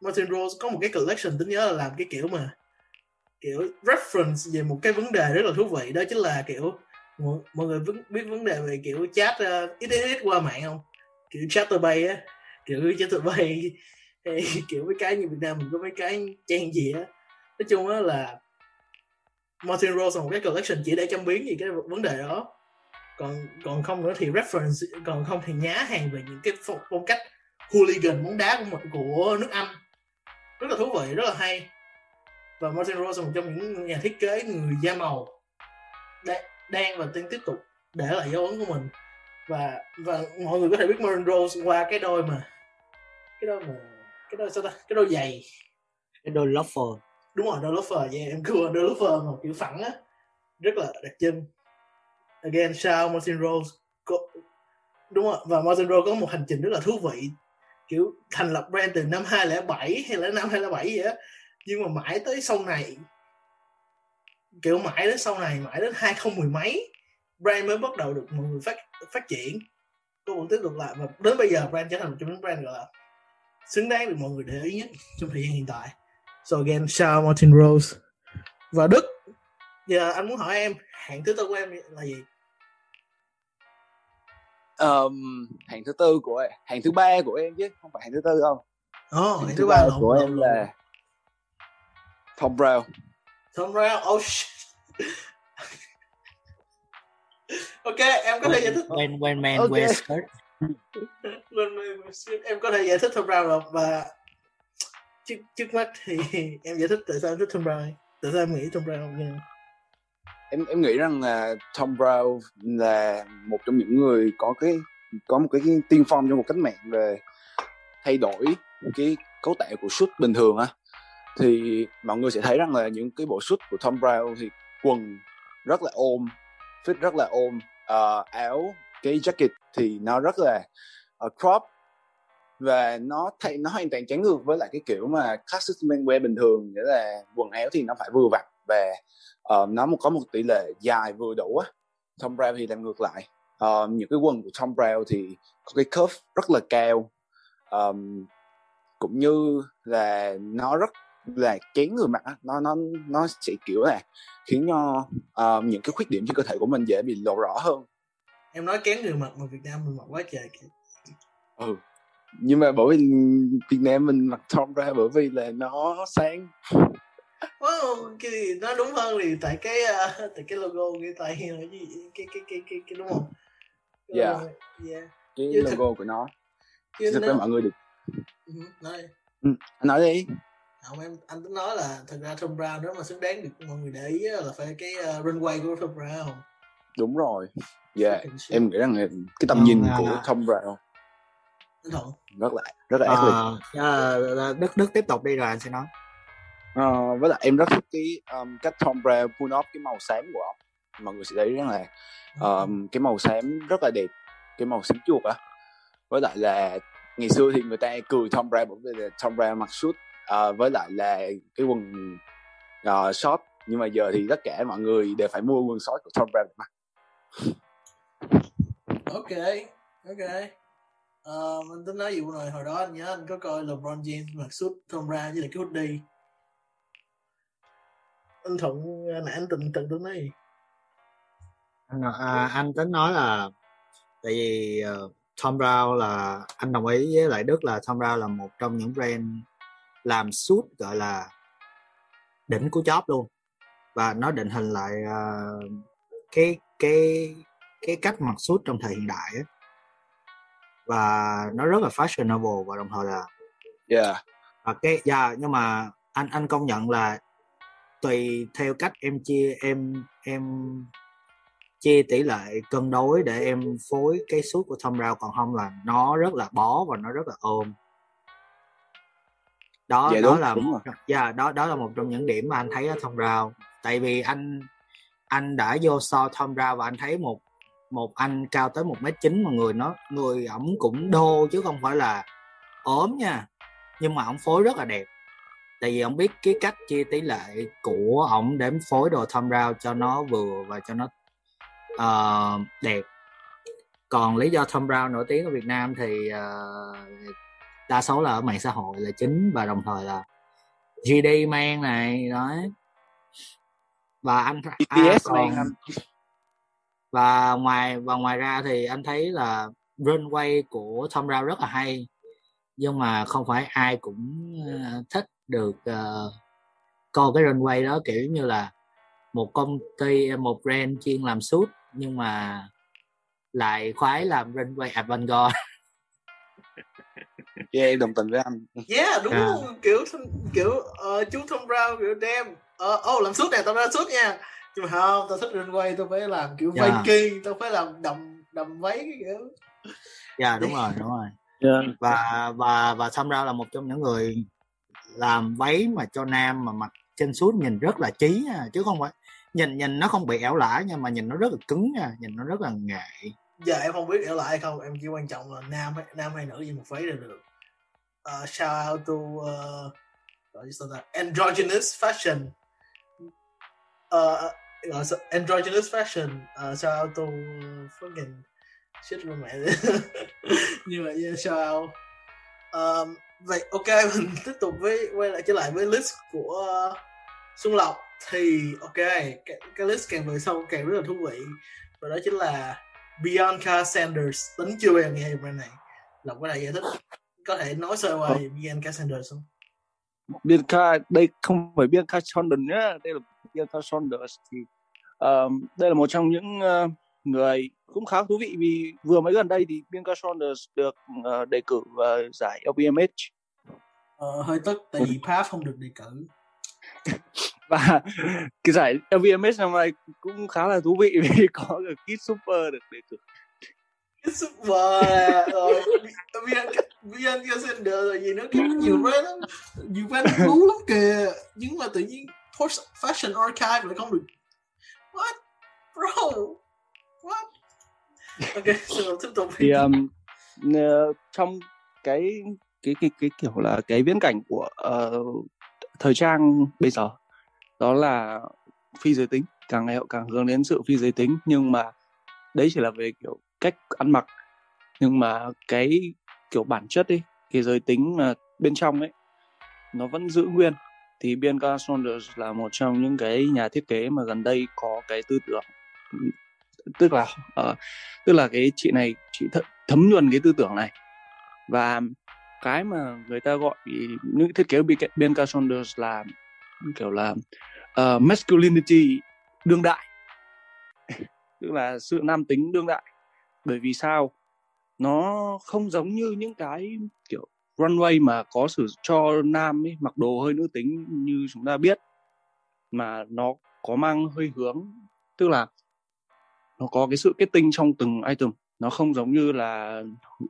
Martin Rose có một cái collection tính nhớ là làm cái kiểu mà kiểu reference về một cái vấn đề rất là thú vị đó chính là kiểu mọi, mọi người vấn- biết vấn đề về kiểu chat uh, ít, ít ít qua mạng không? Kiểu chatterbait á kiểu chatterbait hay kiểu mấy cái như Việt Nam mình có mấy cái trang gì á. Nói chung á là Martin Rose là một cái collection chỉ để châm biến gì cái vấn đề đó còn còn không nữa thì reference còn không thì nhá hàng về những cái phong, cách hooligan bóng đá của của nước Anh. Rất là thú vị rất là hay. Và Martin Rose là một trong những nhà thiết kế người da màu đang, đang và đang tiếp tục để lại dấu ấn của mình. Và và mọi người có thể biết Marlon Rose qua cái đôi mà cái đôi mà cái đôi sao ta? Cái đôi giày. Cái đôi loafer đúng rồi đôi loafer yeah, em là đôi loafer mà kiểu phẳng á. Rất là đặc trưng again sao Martin Rose. Có, đúng không? và Martin Rose có một hành trình rất là thú vị. Kiểu thành lập brand từ năm 2007 hay là năm 2007 gì á. Nhưng mà mãi tới sau này kiểu mãi đến sau này mãi đến 2010 mấy brand mới bắt đầu được mọi người phát phát triển. Có một tiếp tục lại và đến bây giờ brand trở thành một trong những brand gọi là xứng đáng được mọi người để ý nhất trong thời gian hiện tại. So again shout Martin Rose. Và Đức giờ anh muốn hỏi em hạng thứ tư của em là gì? Um, hạng thứ tư của em hạng thứ ba của em chứ không phải hạng thứ tư không. Oh, hạng hạng thứ ba của em là Tom Brown Tom Brown oh shit. Ok em có thể giải thích when when man Ok. wears skirt em có thể giải thích Tom Brown rồi và trước trước mắt thì em giải thích tại sao em thích Tom Brown tại sao em nghĩ Tom Brown như em em nghĩ rằng là Tom Brown là một trong những người có cái có một cái, cái tiên phong trong một cách mạng về thay đổi cái cấu tạo của suit bình thường á. Thì mọi người sẽ thấy rằng là những cái bộ suit của Tom Brown thì quần rất là ôm fit rất là ôm uh, áo cái jacket thì nó rất là uh, crop và nó thay nó hoàn toàn trái ngược với lại cái kiểu mà classic menswear bình thường nghĩa là quần áo thì nó phải vừa vặn và ờ, nó có một tỷ lệ dài vừa đủ á. Tom Brown thì làm ngược lại. Ờ, những cái quần của Tom Brown thì có cái curve rất là cao. Ờm, cũng như là nó rất là kén người mặc nó nó nó sẽ kiểu là khiến cho ờ, những cái khuyết điểm trên cơ thể của mình dễ bị lộ rõ hơn. Em nói kén người mặc mà Việt Nam mình mặc quá trời kìa. Ừ. Nhưng mà bởi vì Việt Nam mình mặc Tom Brown bởi vì là nó sáng Cái gì? Nói đúng hơn thì tại cái uh, tại cái logo cái là cái cái cái cái cái, cái đúng không? Cái Yeah. logo, yeah. cái Chứ thật- logo của nó. Chứ thực ra nếu mọi người được. Ừ, nói anh nói đi. Không em anh tính nói là thật ra Tom Brown nếu mà xứng đáng được mọi người để ý là phải cái uh, runway của Tom Brown. đúng rồi. Yeah shit. em nghĩ rằng là cái tầm nhìn à, của Tom Brown rất là rất là ác liệt ờ, đức đức tiếp tục đi rồi anh sẽ nói Ờ, với lại em rất thích cái um, cách Tom Brown pull off cái màu xám của ông. Mọi người sẽ thấy rằng là um, cái màu xám rất là đẹp cái màu xám chuột á. Với lại là ngày xưa thì người ta cười Tom Brown bởi vì là Tom Brown mặc suit ờ, với lại là cái quần uh, short. Nhưng mà giờ thì tất cả mọi người đều phải mua quần short của Tom Brown mặc Ok, ok. Ờ, anh tính nói vừa rồi hồi đó anh nhớ anh có coi LeBron James mặc suit Tom Brown với lại cái hoodie. Anh Thuận nãy anh từng từng tính nói gì? anh, à, anh tính nói là tại vì ờ, Tom Brown là anh đồng ý với lại Đức là Tom Brown là một trong những brand làm suit gọi là đỉnh của job luôn và nó định hình lại ờ, cái cái cái cách mặc suit trong thời hiện đại á. và nó rất là fashionable và đồng thời là yeah và cái dạ nhưng mà anh anh công nhận là tùy theo cách em chia em em chia tỷ lệ cân đối để em phối cái suit của Tom Brown còn không là nó rất là bó và nó rất là ôm. Đó Dạ đó đúng, là đúng một, dạ đó đó là một trong những điểm mà anh thấy ở Tom Brown tại vì anh anh đã vô so Tom Brown và anh thấy một một anh cao tới một mét chín mà người nó người ổng cũng đô chứ không phải là ốm nha. Nhưng mà ổng phối rất là đẹp tại vì ổng biết cái cách chia tỷ lệ của ổng để phối đồ Tom Brown cho nó vừa và cho nó ờ, đẹp. Còn lý do Tom Brown nổi tiếng ở Việt Nam thì ờ, đa số là ở mạng xã hội là chính và đồng thời là GD man này đó và anh à, BTS còn- man và ngoài và ngoài ra thì anh thấy là runway của Tom Brown rất là hay nhưng mà không phải ai cũng ờ, thích được ờ, coi cái runway đó kiểu như là một công ty một brand chuyên làm suit nhưng mà lại khoái làm runway avant-garde yeah em đồng tình với anh Yeah, đúng À. luôn. Kiểu kiểu ờ, chú Tom Brown kiểu đem ờ oh, làm suit này tao ra suit nha. Nhưng mà không, tao thích runway tao phải làm kiểu Yeah. Viking, tao phải làm đồng đầm váy cái kiểu dạ đúng rồi đúng rồi yeah. và và và xong ra là một trong những người làm váy mà cho nam mà mặc trên suốt nhìn rất là trí chứ không phải nhìn nhìn nó không bị ẻo lả nhưng mà nhìn nó rất là cứng nha nhìn nó rất là nghệ. Giờ em không biết ẻo lại hay không em chỉ quan trọng là nam hay nam hay nữ gì một váy đều được. Uh, shout out to uh, gọi androgynous fashion. Uh, uh, androgynous fashion. Uh, shout out to fucking shit luôn mẹ. Nhưng mà yeah, shout out. Um, vậy ok mình tiếp tục với quay lại trở lại với list của uh, Xuân Lộc. Thì ok cái, cái list càng về sau càng rất là thú vị. Và đó chính là Bianca Sanders. Tính chưa bao giờ nghe brand này. Lộc có thể giải thích có thể nói sơ qua về Bianca Sanders không? Bianca đây không phải Bianca Saunders nhé đây là Bianca Saunders thì um, đây là một trong những uh, người cũng khá thú vị vì vừa mới gần đây thì Bianca Saunders được uh, đề cử vào giải LVMH ờ, hơi tức tại vì Pap không được đề cử. Và cái giải LVMH năm nay cũng khá là thú vị vì có được Kid Super được đề cử. Kid Super Bianca Bianca Sanders rồi gì nữa nhiều brand lắm. Nhiều cú lắm kìa. Nhưng mà tự nhiên Porsche Fashion Archive lại không được. What? Bro ok xin tiếp tục. Thì um, trong cái cái cái cái kiểu là cái viễn cảnh của uh, thời trang bây giờ đó là phi giới tính. Càng ngày họ càng hướng đến sự phi giới tính nhưng mà đấy chỉ là về kiểu cách ăn mặc. Nhưng mà cái kiểu bản chất đi cái giới tính mà bên trong ấy nó vẫn giữ nguyên. Thì Bianca Saunders là một trong những cái nhà thiết kế mà gần đây có cái tư tưởng tức là uh, tức là cái chị này chị th- thấm nhuần cái tư tưởng này. Và cái mà người ta gọi những thiết kế Bianca Saunders là kiểu là uh, masculinity đương đại. Tức là sự nam tính đương đại. Bởi vì sao? Nó không giống như những cái kiểu runway mà có sử cho nam ấy mặc đồ hơi nữ tính như chúng ta biết mà nó có mang hơi hướng. Tức là nó có cái sự kết tinh trong từng item. Nó không giống như là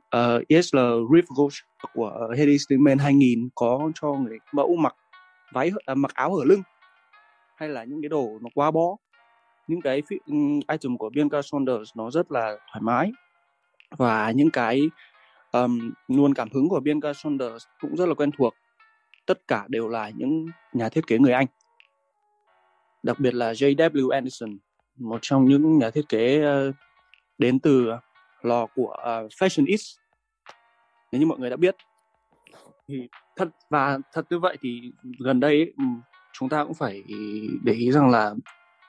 ờ, uh, ESL Rift Gold của Hedy Statement 2000 có cho người mẫu mặc váy à, mặc áo hở lưng hay là những cái đồ nó quá bó. Những cái ừ, item của Bianca Saunders nó rất là thoải mái. Và những cái um, nguồn cảm hứng của Bianca Saunders cũng rất là quen thuộc. Tất cả đều là những nhà thiết kế người Anh. Đặc biệt là J.W. Anderson một trong những nhà thiết kế uh, đến từ lò của uh, Fashion X nếu như mọi người đã biết thì thật và thật như vậy thì gần đây ấy, chúng ta cũng phải để ý rằng là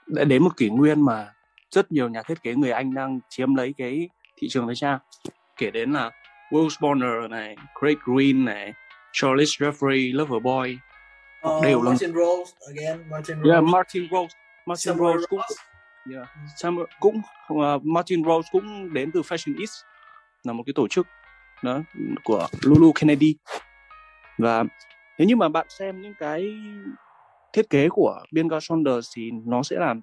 đã đến một kỷ nguyên mà rất nhiều nhà thiết kế người Anh đang chiếm lấy cái thị trường thời trang. Kể đến là Will Bonner này, Craig Green này, Charles Jeffrey, Loverboy uh, đều là Martin Rose again Martin Rose. Yeah, Martin Rose Martin Samuel Rose cũng Ross yeah. Sam cũng uh, Martin Rose cũng đến từ Fashion East là một cái tổ chức đó của Lulu Kennedy. Và nếu như mà bạn xem những cái thiết kế của Bianca Saunders thì nó sẽ làm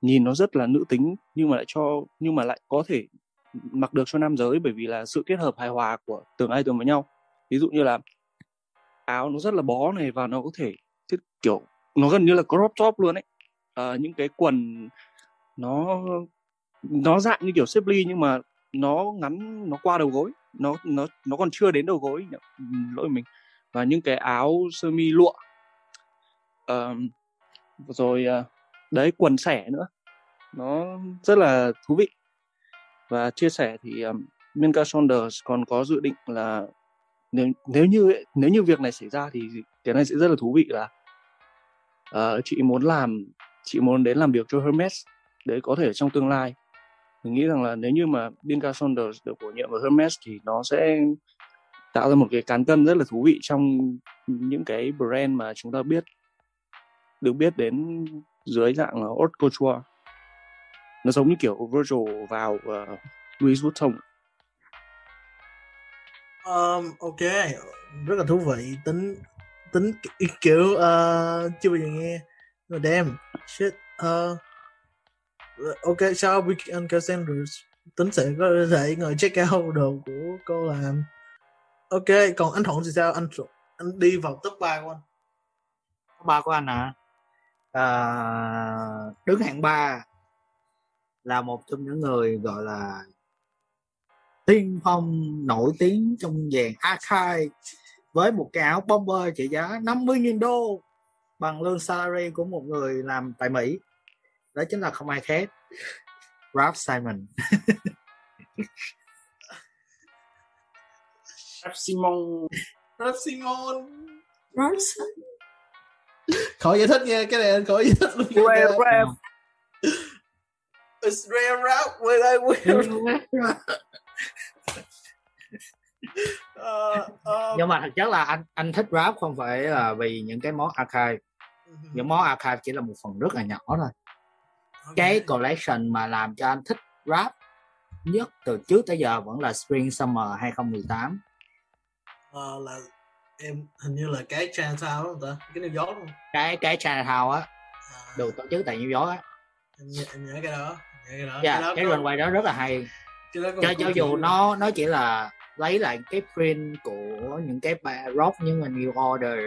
nhìn nó rất là nữ tính nhưng mà lại cho nhưng mà lại có thể mặc được cho nam giới bởi vì là sự kết hợp hài hòa của từng item với nhau. Ví dụ như là áo nó rất là bó này và nó có thể thiết kiểu nó gần như là crop top luôn ấy uh, những cái quần nó nó dạng như kiểu xếp ly nhưng mà nó ngắn nó qua đầu gối. Nó nó nó còn chưa đến đầu gối lỗi mình. Và những cái áo sơ mi lụa. Uh, rồi uh, đấy quần sẻ nữa. Nó rất là thú vị. Và chia sẻ thì um, Bianca Saunders còn có dự định là nếu nếu như nếu như việc này xảy ra thì cái này sẽ rất là thú vị là uh, chị muốn làm chị muốn đến làm việc cho Hermes để có thể trong tương lai. Mình nghĩ rằng là nếu như mà Bianca Saunders được bổ nhiệm vào Hermes thì nó sẽ tạo ra một cái cán cân rất là thú vị trong những cái brand mà chúng ta biết được biết đến dưới dạng là haute couture. Nó giống như kiểu Virgil vào uh, Louis Vuitton. Um, ok. Rất là thú vị. Tính tính kiểu uh, chưa bao giờ nghe. Oh, damn. Shit uh, ok sau Weekend Sanders tính sẽ có thể ngồi check out đồ của cô làm. Ok còn anh thuận thì sao? Anh Thuận- anh đi vào top 3 của anh. Top 3 của anh hả? À, đứng hạng 3 là một trong những người gọi là tiên phong nổi tiếng trong dàn archive với một cái áo bomber trị giá 50.000 đô bằng lương salary của một người làm tại Mỹ. Đó chính là không ai khác. Ralph Simon. Simon. Ralph Simon. Ralph Simon. Khỏi giải thích nha cái này anh khỏi giải thích luôn. Rare Rap It's rare rap when I wear Ờ, ờ, nhưng mà thực chất là anh anh thích rap không phải là vì những cái món archive. Những món archive chỉ là một phần rất là nhỏ thôi. Ok. cái collection mà làm cho anh thích rap nhất từ trước tới giờ vẫn là Spring Summer 2018 Ờ, là em hình như là cái Chinatown không ta? Cái New York luôn cái cái Chinatown á. À, được tổ chức tại New York á. Em, nhớ, em nhớ cái đó em nhớ cái đó. Yeah, đó cái runway đó rất là hay. cái đó cho cho dù nó nó chỉ là lấy lại cái print của những cái ba rock như là New Order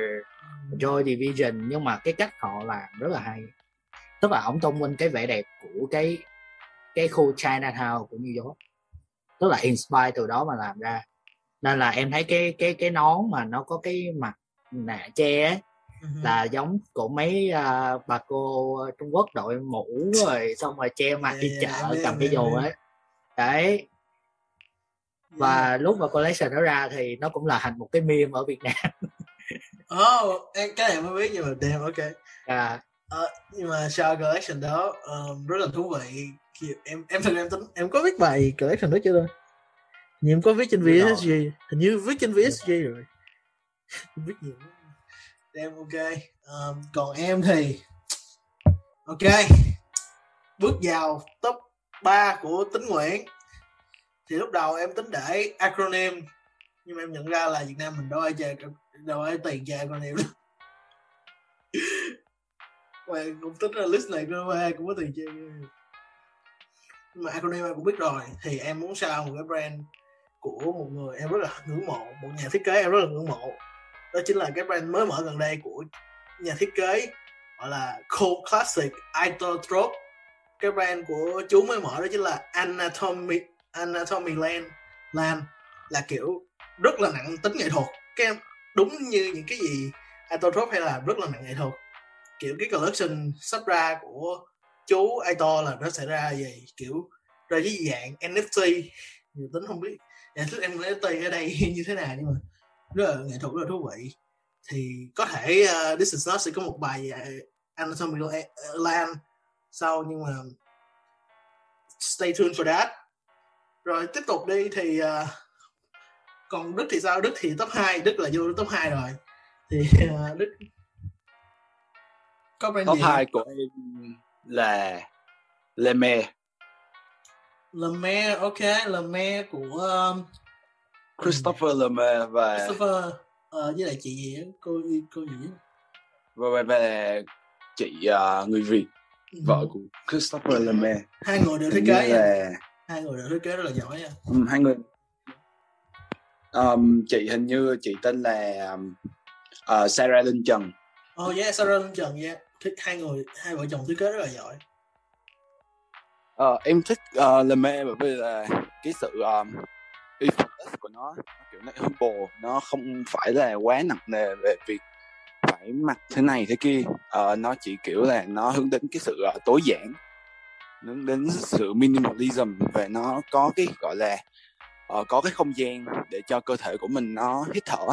Joy Division. Nhưng mà cái cách họ làm rất là hay. Tức là ổng tôn vinh cái vẻ đẹp của cái cái khu Chinatown của New York. Tức là inspire từ đó mà làm ra. Nên là em thấy cái cái cái nón mà nó có cái mặt nạ che á, Ừ. là giống của mấy à, bà cô Trung Quốc đội mũ rồi xong rồi che mặt đi Yeah, chợ yeah, cầm cái dù yeah. ấy. Đấy và lúc mà collection nó ra thì nó cũng là thành một cái meme ở Việt Nam. Oh, em cái này mới biết nhưng mà damn ok. À, Ờ, nhưng mà sau collection đó um, rất là thú vị. Em em ra em tính em có viết bài collection đó chưa ta? Nhưng em có viết trên đâu. VSG hình như viết trên VSG rồi. Em viết nhiều em ok. Um, còn em thì ok. Bước vào top 3 của tính nguyện thì lúc đầu em tính để acronym, nhưng mà em nhận ra là Việt Nam mình đâu ai chơi đâu ai tiền chơi acronym. Lắm cũng tính là list này cơ mà cũng có tiền chơi nhưng mà acronym em cũng biết rồi, thì em muốn sao một cái brand của một người em rất là ngưỡng mộ, một nhà thiết kế em rất là ngưỡng mộ. Đó chính là cái brand mới mở gần đây của nhà thiết kế, gọi là Cold Classic Isotrope. Cái brand của chú mới mở đó chính là Anatomy Anatomy ờ, Land Land là kiểu rất là nặng tính nghệ thuật. Cái đúng như những cái gì Isotrope hay là rất là nặng nghệ thuật. Kiểu cái collection sắp ra của chú Aito là nó sẽ ra về kiểu ra dưới dạng NFT nhiều tính không biết. Giải thích em NFT ở đây như thế nào nhưng mà rất là nghệ thuật rất là thú vị. Thì có thể uh, This is Not sẽ có một bài uh, Anatomy Land sau nhưng mà stay tuned for that rồi tiếp tục đi thì uh, còn Đức thì sao? Đức thì top 2 Đức là vô top 2 rồi. Thì uh, Đức có brand top gì 2 của em là Leme Le Maire ok. Le Maire của um, Christopher Leme và Christopher ờ, với lại chị gì cô cô gì và, và, và chị uh, người Việt Ừ. vợ của Christopher Leme hai người đều thiết kế như nha. Là hai người đều thiết kế rất là giỏi nha. Ừ, hai người. Um, chị hình như chị tên là uh, Sarah Linh Trần. Oh yeah Sarah Linh Trần yeah. Hai người hai vợ chồng thiết kế rất là giỏi. Ờ, em thích uh, Leme bởi vì là cái sự um, effortless của nó, nó kiểu nó humble nó không phải là quá nặng nề về việc phải mặc thế này thế kia. Ờ, nó chỉ kiểu là nó hướng đến cái sự uh, tối giản hướng đến sự minimalism và nó có cái gọi là ờ, có cái không gian để cho cơ thể của mình nó hít thở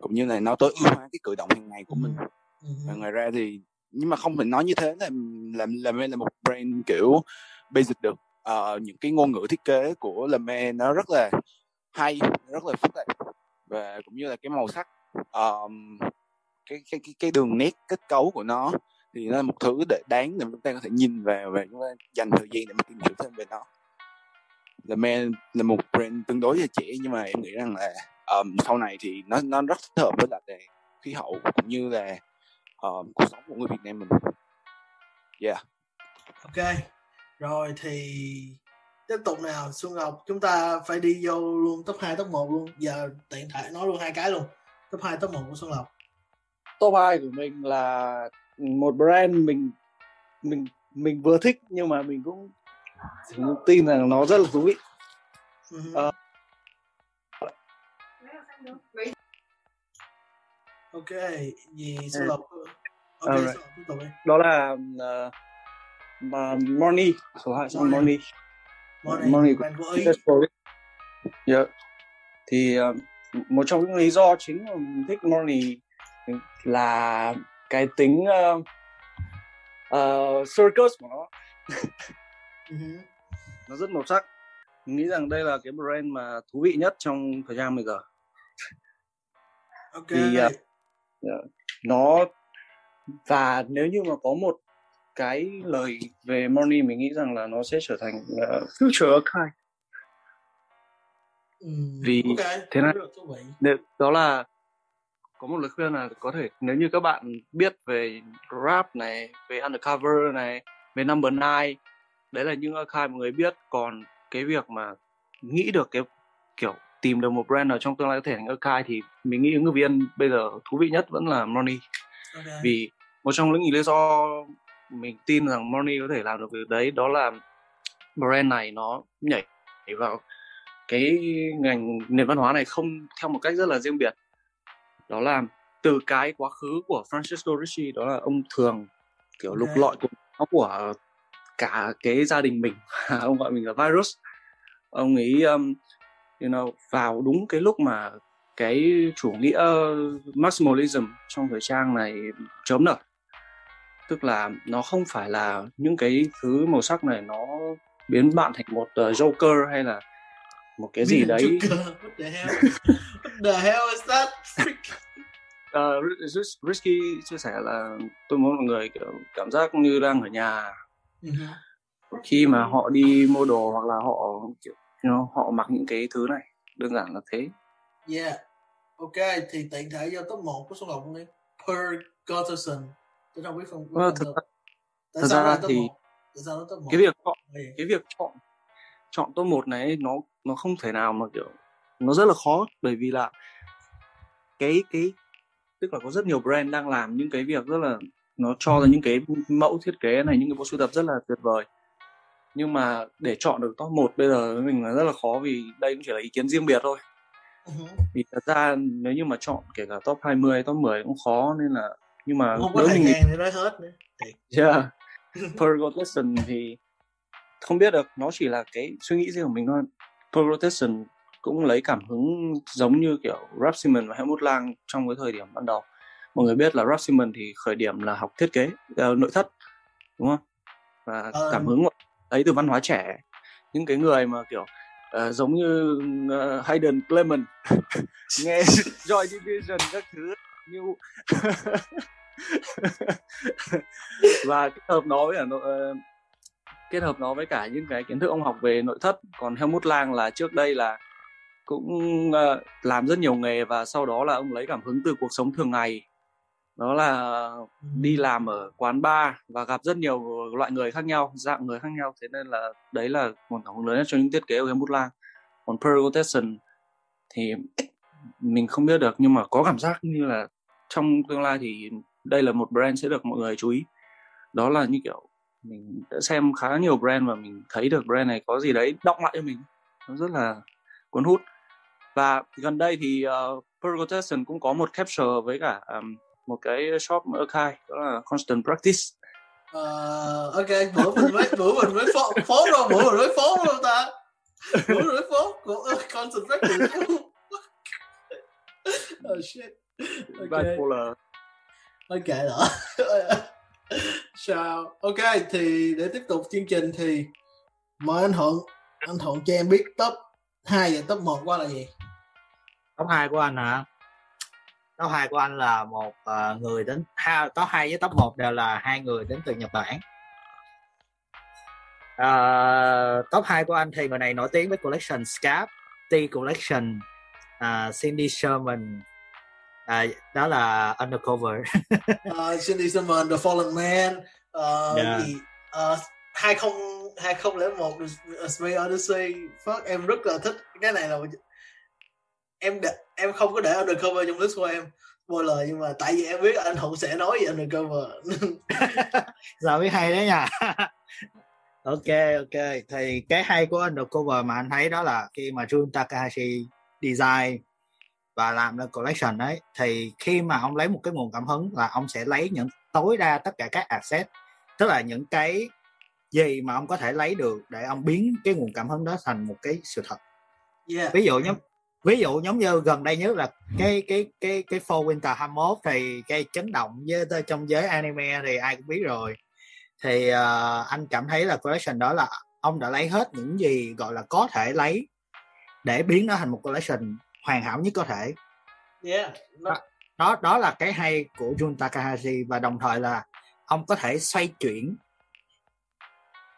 cũng như là nó tối ưu hóa cái cử động hàng ngày của mình. Ừ. và ngoài ra thì nhưng mà không phải nói như thế là làm làm là một brand kiểu basic được. Ờ, những cái ngôn ngữ thiết kế của Lame nó rất là hay rất là phức tạp. Và cũng như là cái màu sắc um, cái, cái cái cái đường nét kết cấu của nó thì nó là một thứ để đáng để chúng ta có thể nhìn vào và chúng ta dành thời gian để mà tìm hiểu thêm về nó. Lame là một brand tương đối là trẻ nhưng mà em nghĩ rằng là um, sau này thì nó nó rất thích hợp với lại là khí hậu cũng như là um, cuộc sống của người Việt Nam mình. Yeah. Ok. Rồi thì tiếp tục nào Xuân Ngọc chúng ta phải đi vô luôn top 2 top 1 luôn. Giờ tiện thể nói luôn hai cái luôn. Top 2 top 1 của Xuân Ngọc. Top 2 của mình là một brand mình mình mình vừa thích nhưng mà mình cũng, tin rằng nó rất là thú vị. Uh, ok gì Xuân Ngọc ok right. đi. Đó là uh, uh, Morning số 2 sang Morning Morning, Morning của yeah. thì uh, một trong những lý do chính mà mình thích Morning là cái tính uh, uh, circus của nó. Uh-huh. nó rất màu sắc. Mình nghĩ rằng đây là cái brand mà thú vị nhất trong thời gian bây giờ. Ok thì uh, nó và nếu như mà có một cái lời về Money mình nghĩ rằng là nó sẽ trở thành uh, future archive ừ, vì okay. thế này đó là có một lời khuyên là có thể nếu như các bạn biết về rap này về undercover này về number nine đấy là những archive mọi người biết. Còn cái việc mà nghĩ được cái kiểu tìm được một brand nào trong tương lai có thể thành archive thì mình nghĩ ứng cử viên bây giờ thú vị nhất vẫn là Money. Okay. vì một trong những lý do mình tin rằng Money có thể làm được việc đấy đó là brand này nó nhảy vào cái ngành nền văn hóa này không theo một cách rất là riêng biệt đó là từ cái quá khứ của Francisco Ricci đó là ông thường kiểu okay. lục lọi của của cả cái gia đình mình ông gọi mình là virus ông ấy um, you know, vào đúng cái lúc mà cái chủ nghĩa maximalism trong thời trang này chớm nở tức là nó không phải là những cái thứ màu sắc này nó biến bạn thành một uh, Joker hay là một cái gì đấy Joker. What the hell? What the hell is that? Uh, Risky chia sẻ là tôi muốn mọi người kiểu cảm giác như đang ở nhà. Uh-huh. khi mà họ đi mua đồ hoặc là họ kiểu you know, họ mặc những cái thứ này đơn giản là thế. Yeah. Ok thì tiện thể vô top 1 của số lọc đi. Per Gotterson tôi không biết không well, thật, tại thật sao ra thì 1? Tại sao nó top 1? cái việc chọn cái việc chọn chọn top 1 này nó nó không thể nào mà kiểu nó rất là khó. Bởi vì là cái cái tức là có rất nhiều brand đang làm những cái việc rất là nó cho ra những cái mẫu thiết kế này những cái bộ sưu tập rất là tuyệt vời nhưng mà để chọn được top 1 bây giờ với mình là rất là khó vì đây cũng chỉ là ý kiến riêng biệt thôi Uh-huh. vì thật ra nếu như mà chọn kể cả top 20, top 10 cũng khó nên là nhưng mà không có nếu mình để nói hết nữa Yeah. Per Rotation thì không biết được, nó chỉ là cái suy nghĩ riêng của mình thôi. Per Rotation cũng lấy cảm hứng giống như kiểu Rap Simon và Helmut Lang trong cái thời điểm ban đầu. Mọi người biết là Rap Simon thì khởi điểm là học thiết kế uh, nội thất đúng không? Và Ờ. cảm hứng lấy từ văn hóa trẻ. Những cái người mà kiểu uh, giống như uh, Hayden Clement nghe Joy Division các thứ như và kết hợp nó với ờ, kết hợp nó với cả những cái kiến thức ông học về nội thất còn Helmut Lang là trước đây là cũng ờ, làm rất nhiều nghề và sau đó là ông lấy cảm hứng từ cuộc sống thường ngày. Đó là đi làm ở quán bar và gặp rất nhiều loại người khác nhau dạng người khác nhau. Thế nên là đấy là nguồn cảm hứng lớn nhất cho những thiết kế của Helmut Lang còn Pearl Rotation thì mình không biết được nhưng mà có cảm giác như là trong tương lai thì đây là một brand sẽ được mọi người chú ý. Đó là như kiểu mình đã xem khá nhiều brand và mình thấy được brand này có gì đấy động lại cho mình. Nó rất là cuốn hút và gần đây thì uh, Pearl Rotation cũng có một capture với cả um, một cái shop Khai đó là Constant Practice. Ờ, ok bữa mình mới bữa mình mới phó phó rồi bữa mình mới phó luôn ta? Bữa mình mới phó của uh, concentrate oh shit. Ok. Bipolar. Ok đó sao? Ok thì để tiếp tục chương trình thì mời anh thuận anh thuận cho em biết top 2 và top 1 qua là gì top 2 của anh hả? Top 2 của anh là một ờ, người đến ha, top 2 với top 1 đều là hai người đến từ Nhật Bản. Ờ, top 2 của anh thì người này nổi tiếng với collection Scarp T collection à, Cindy Sherman. À, đó là Undercover. Uh, Cindy Simon The Fallen Man uh, Yeah. gì? Uh, 20 2001 A Space Odyssey. Fuck, em rất là thích cái này là em đe, em không có để undercover trong list của em. Spoiler nhưng mà tại vì em biết anh hậu sẽ nói về undercover. Giờ biết hay đấy nha. Ok ok. Thì cái hay của undercover mà anh thấy đó là khi mà Jun Takahashi design và làm ra collection đấy thì khi mà ông lấy một cái nguồn cảm hứng là ông sẽ lấy những tối đa tất cả các asset tức là những cái gì mà ông có thể lấy được để ông biến cái nguồn cảm hứng đó thành một cái sự thật. Yeah. ví dụ như ví dụ giống như gần đây nhất là cái cái cái cái Fall Winter 21 thì cái chấn động với trong giới anime thì ai cũng biết rồi. Thì uh, anh cảm thấy là collection đó là ông đã lấy hết những gì gọi là có thể lấy để biến nó thành một collection hoàn hảo nhất có thể. Yeah. đó, đó đó là cái hay của Jun Takahashi và đồng thời là ông có thể xoay chuyển.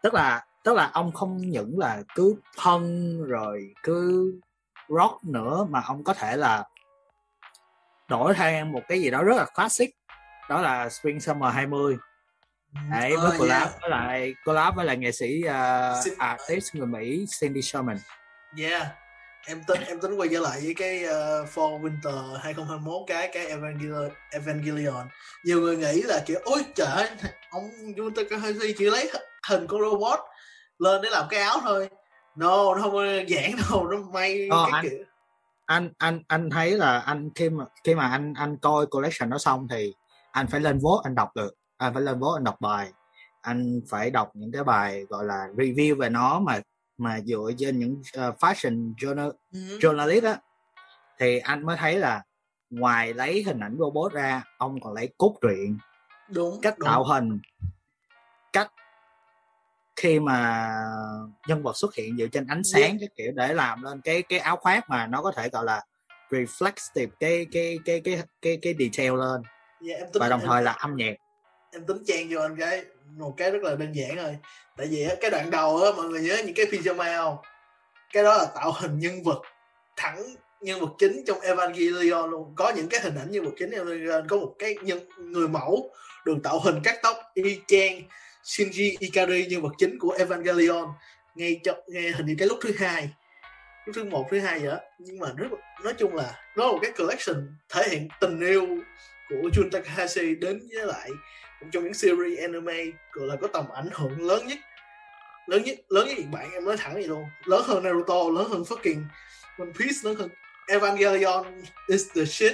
Tức là tức là ông không những là cứ thân rồi cứ rock nữa mà ông có thể là đổi sang một cái gì đó rất là classic. Đó là Spring Summer 20 đấy với Oh, collab yeah. với lại collab với lại nghệ sĩ uh, Xin- artist người Mỹ Cindy Sherman. Yeah. Em tính em tính quay trở lại với cái uh, Fall Winter 2021 cái cái Evangelion, Evangelion. Nhiều người nghĩ là kiểu ôi trời ông Jun Takahashi chỉ lấy hình con robot lên để làm cái áo thôi no nó không có đâu nó may Ờ, cái anh- kiểu. anh anh anh thấy là anh khi mà khi mà anh anh coi collection đó xong thì anh phải lên vote anh đọc được. Anh phải lên vote anh đọc bài. Anh phải đọc những cái bài gọi là review về nó mà mà dựa trên những uh, fashion journal, Ừ, journalist á. Thì anh mới thấy là ngoài lấy hình ảnh robot ra ông còn lấy cốt truyện đúng cách đúng. tạo hình khi mà nhân vật xuất hiện dựa trên ánh sáng cái kiểu để làm lên cái cái áo khoác mà nó có thể gọi là reflective cái cái cái cái cái cái detail lên. Yeah, em tính, và đồng thời là âm nhạc. em tính chen vô anh cái một cái rất là đơn giản thôi. Tại vì á, cái đoạn đầu á mọi người nhớ những cái pyjama không? Cái đó là tạo hình nhân vật thẳng nhân vật chính trong Evangelion luôn. Có những cái hình ảnh nhân vật chính Evangelion có một cái nhân người mẫu được tạo hình cắt tóc y chang Shinji Ikari nhân vật chính của Evangelion ngay cho ngay hình như cái lúc thứ hai. Lúc thứ một thứ hai vậy đó nhưng mà rất nói chung là nó là một cái collection thể hiện tình yêu của Jun Takahashi đến với lại một trong những series anime gọi là có tầm ảnh hưởng lớn nhất. Lớn nhất lớn nhất Nhật Bản em nói thẳng vậy luôn. Lớn hơn Naruto lớn hơn fucking One Piece lớn hơn Evangelion is the shit.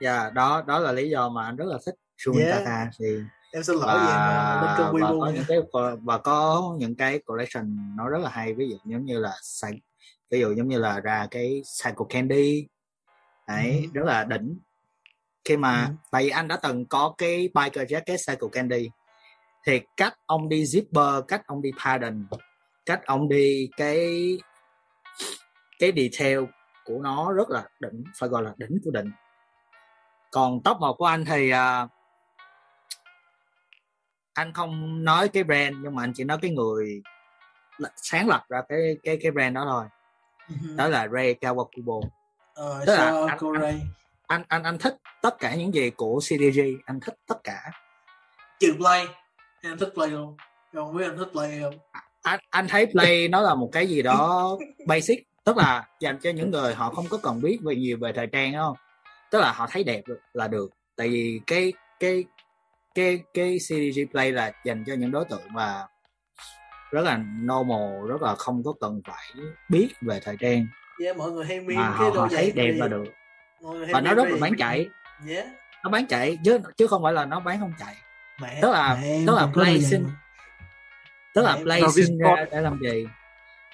Và đó đó là lý do mà anh rất là thích Shun Yeah. Takahashi em xin lỗi em và, uh, lên cơn và có những cái và có những cái collection nó rất là hay ví dụ giống như là ví dụ giống như là ra cái Psycho Candy đấy Ừ. rất là đỉnh khi mà Ừ. tại vì anh đã từng có cái biker jacket Psycho Candy thì cách ông đi zipper cách ông đi pattern cách ông đi cái cái detail của nó rất là đỉnh phải gọi là đỉnh của đỉnh còn top một của anh thì à, anh không nói cái brand nhưng mà anh chỉ nói cái người sáng lập ra cái cái cái brand đó thôi. Ừ. đó là Ray Kawakubo. Ờ, tức là anh- Koray. anh anh anh thích tất cả những gì của CDG anh thích tất cả. Trừ play. Em thích play em không biết em thích play không? Anh anh thấy play nó là một cái gì đó basic. Tức là dành cho những người họ không có cần biết về nhiều về thời trang không? Tức là họ thấy đẹp là được. Tại vì cái cái cái cái CDG play là dành cho những đối tượng mà rất là normal rất là không có cần phải biết về thời trang. Yeah, mọi người hay meme mà cái họ, họ thấy đẹp là được. Và nó rất là bán chạy. Yeah. nó bán chạy chứ chứ không phải là nó bán không chạy. Mẹ Tức là- mẹ tức là play xin- mà. tức là Mẹ, play sinh ra để làm gì?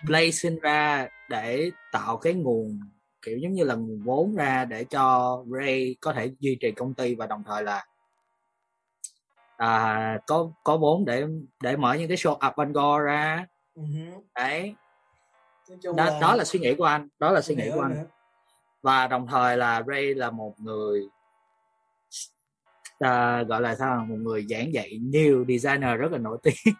Play sinh ra để tạo cái nguồn kiểu giống như là nguồn vốn ra để cho Ray có thể duy trì công ty và đồng thời là à, có có vốn để để mở những cái show Avantgarde ra Ừ hứ. đấy Nói chung đó, đó là suy nghĩ của anh đó là suy nghĩ của anh hiểu. và đồng thời là Ray là một người à, gọi là sao một người giảng dạy nhiều designer rất là nổi tiếng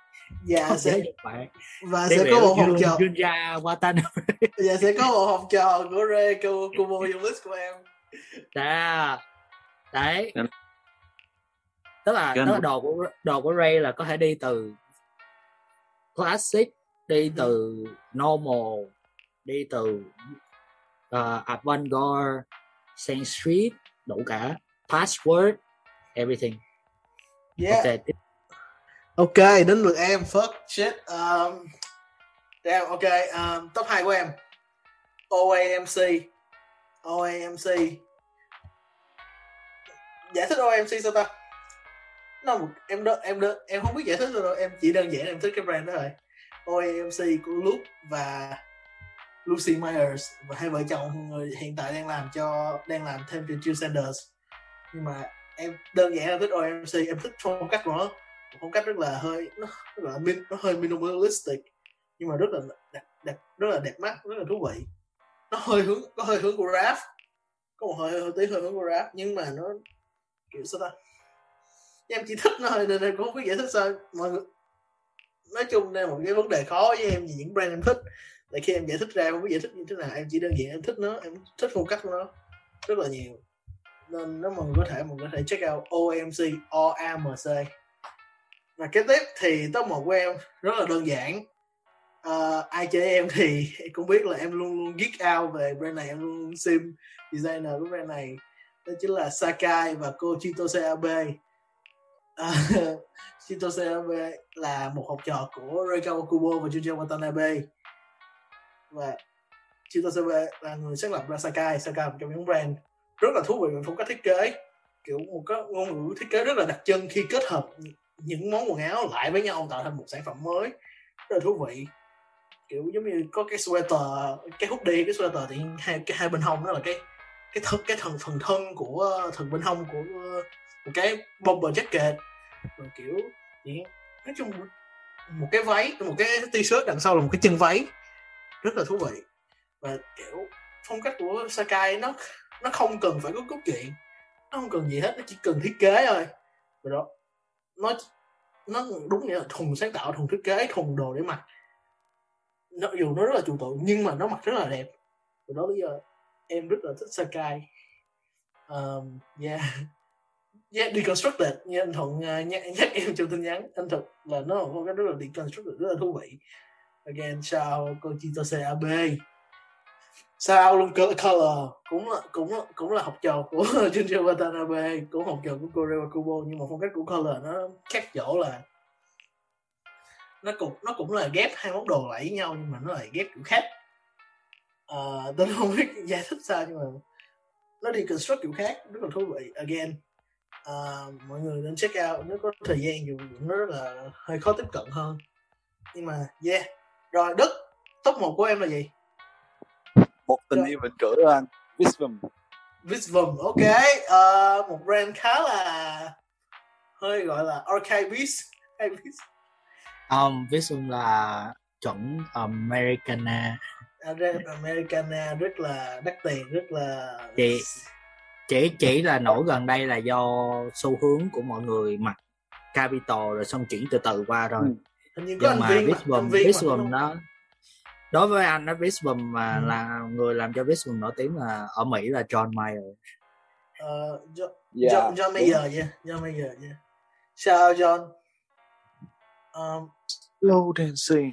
dạ không sẽ Bản và sẽ có một học Jun- trò Junya Watanabe dạ sẽ có một học trò của Ray Kubo list của em Dạ. đấy. Tức là, Cái tức là đồ của đồ của Ray là có thể đi từ classic đi từ normal đi từ uh, avant-garde Saint Street đủ cả password everything yeah ok tiếp Ok, đến lượt em first shit. Um, damn, ok, um, top 2 của em. OAMC. OAMC. Giải thích OAMC sao ta? Nó một em đó em đó, em không biết giải thích đâu, em chỉ đơn giản em thích cái brand đó thôi. OAMC của Luke và Lucy Myers và hai vợ chồng người hiện tại đang làm cho đang làm thêm cho Jill Sanders. Nhưng mà em đơn giản là thích OMC em thích phong cách của nó phong cách rất là hơi nó rất là min, nó hơi minimalistic nhưng mà rất là đẹp, đẹp rất là đẹp mắt rất là thú vị nó hơi hướng có hơi hướng của rap có một hơi hơi tí hơi hướng của rap nhưng mà nó kiểu sao ta em chỉ thích nó thôi nên em cũng không biết giải thích sao. Mọi người nói chung đây là một cái vấn đề khó với em vì những brand em thích. Tại khi em giải thích ra em không biết giải thích như thế nào. Em chỉ đơn giản em thích nó em thích phong cách của nó rất là nhiều. Nên nếu mọi người có thể mình có thể check out OMC OAMC và kế tiếp thì top một của em rất là đơn giản. Uh, ai chơi em thì cũng biết là em luôn luôn geek out về brand này em luôn luôn sim designer của brand này. Đó chính là Sakai và cô Chito Abe uh, Chitose Abe là một học trò của Reikawa Kubo và Junji Watanabe. Và Shinto Seabe là người sáng lập ra Sakai. Sakai một trong những brand rất là thú vị về phong cách thiết kế. Kiểu một cái ngôn ngữ thiết kế rất là đặc trưng khi kết hợp những món quần áo lại với nhau tạo thành một sản phẩm mới. Rất là thú vị. Kiểu giống như có cái sweater cái hoodie cái sweater thì hai cái hai bên hông đó là cái cái thân cái thần phần thân của ờ, thần bên hông của ờ, một cái bomber jacket rồi kiểu nói chung một cái váy một cái t-shirt đằng sau là một cái chân váy rất là thú vị. Và kiểu phong cách của Sakai nó nó không cần phải có cốt truyện nó không cần gì hết nó chỉ cần thiết kế thôi. Rồi đó nó nó đúng nghĩa là thùng sáng tạo thùng thiết kế thùng đồ để mặc. Nó dù nó rất là chủ tượng nhưng mà nó mặc rất là đẹp. Rồi đó bây giờ em rất là thích Sakai. Um, yeah yeah deconstructed. Như anh thuận uh, nhắc, nhắc em trong tin nhắn. Anh thật là nó một cái rất là deconstructed rất là thú vị. Again sao cô Chitose ab sao luôn color. Cũng là cũng là, cũng là học trò của Junji Watanabe cũng học trò của Korewa Kubo nhưng mà phong cách của color nó khác chỗ là nó cũng nó cũng là ghép hai món đồ lại với nhau nhưng mà nó lại ghép kiểu khác. À, tôi không biết giải thích sao nhưng mà nó đi construct kiểu khác rất là thú vị. Again uh, mọi người nên check out nếu có thời gian dù nó rất là hơi khó tiếp cận hơn. Nhưng mà yeah. Rồi đức top một của em là gì? Một tình yêu vĩnh cửu đó anh Visvum Visvum ok. Uh, một brand khá là hơi gọi là archivis um, Visum là chuẩn Americana. Americana rất là đắt tiền rất là chị chỉ chỉ là nổi gần đây là do xu hướng của mọi người mặc capital rồi xong chuyển từ từ qua rồi. Ừ. nhưng mà Visum Visum nó đối với anh nó Visbum mà ừ. là người làm cho Visbum nổi tiếng là ở Mỹ là John Mayer. Uh, John, yeah. John, John Mayer yeah John Mayer yeah chào John? Um, Slow dancing.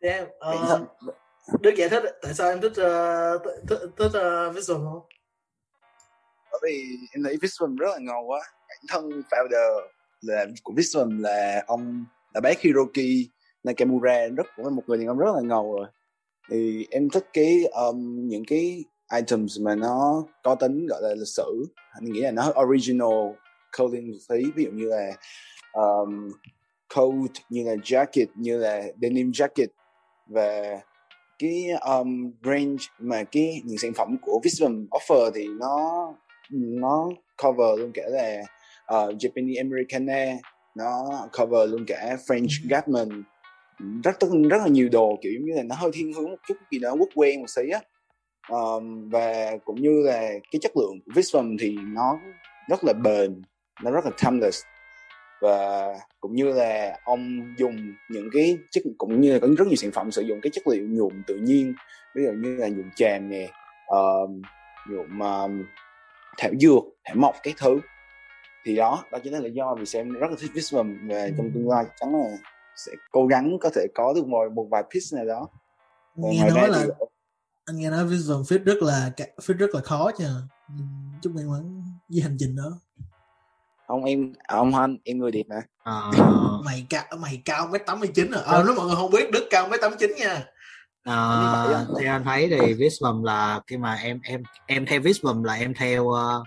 Yeah, uh, Đức giải thích tại sao em thích uh, thích, thích uh, Visual không? Bởi vì em thấy Visual rất là ngầu quá. Bản thân founder là của Visual là ông là bác Hiroki Nakamura. Rất cũng là một người đàn ông rất là ngầu rồi. Thì em thích cái um, những cái items mà nó có tính gọi là lịch sử. Anh nghĩ là nó original clothing một ví dụ như là um, coat như là jacket như là denim jacket. Và cái um, range mà cái những sản phẩm của Visvum offer thì nó nó cover luôn cả là uh, Japanese Americana nó cover luôn cả French Gatman rất rất là nhiều đồ kiểu như là nó hơi thiên hướng một chút gì đó quốc quen một xí á. Um, và cũng như là cái chất lượng của Visvum thì nó rất là bền nó rất là timeless và cũng như là ông dùng những cái chất cũng như là có rất nhiều sản phẩm sử dụng cái chất liệu nhuộm tự nhiên. Ví dụ như là nhuộm tràm nè uh, nhuộm um, thảo dược thảo mộc cái thứ. Thì đó đó chính là lý do vì sao em rất là thích Visvum và trong tương lai. Chắc chắn là sẽ cố gắng có thể có được một một vài piece này đó. Nghe nói là thì anh nghe nói Vision Fit rất là fit rất là khó chứ Ừ, chúc may mắn với hành trình đó ông em ông anh em người đẹp mà. Ờ, mày cao mày cao mấy tám mươi chín à? Ờ nếu mọi người không biết đức cao mấy tám chín nha. Ờ, á. theo anh thấy thì Visbum là khi mà em em em theo Visbum là em theo ờ,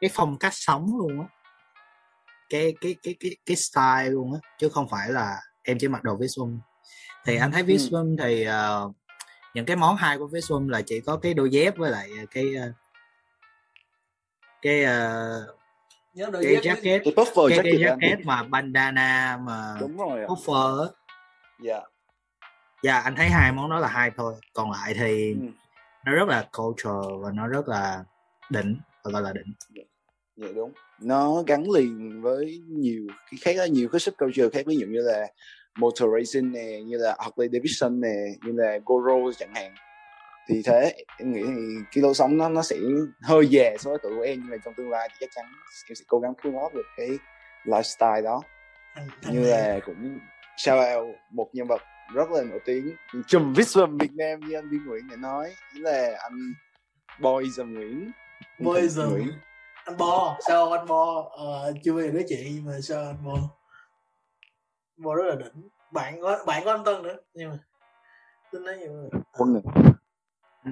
cái phong cách sống luôn á. Cái cái cái cái cái style luôn á chứ không phải là em chỉ mặc đồ Visbum. Thì anh thấy Visbum thì ờ, những cái món hay của Visbum là chỉ có cái đôi dép với lại cái ờ, cái ờ, nhớ đôi cái jacket. cái puffer cái, cái jacket mà bandana mà đúng rồi ạ. puffer dạ. Dạ anh thấy hai món đó là hai thôi. Còn lại thì Ừ. nó rất là culture và nó rất là đỉnh và gọi là đỉnh. Dạ. Đúng. Nó gắn liền với nhiều cái khác đó, nhiều cái subculture khác. Ví dụ như là motor racing nè như là Harley Davidson nè như là Goro chẳng hạn thì thế em nghĩ thì cái lối sống nó nó sẽ hơi già so với tụi của em nhưng mà trong tương lai thì chắc chắn em sẽ cố gắng pull off được cái lifestyle đó. Như là cũng shout out một nhân vật rất là nổi tiếng trùm Visbum Việt Nam như anh Viên Nguyễn đã nói chính là anh Boy Dầm Nguyễn. Anh Boy Thịnh Dầm. Nguyễn. Anh bo sao anh bo. Ờ, chưa về với chị nhưng mà sao anh bo. Bo rất là đỉnh. Bạn có bạn có anh tân nữa nhưng mà tin nói mà quân.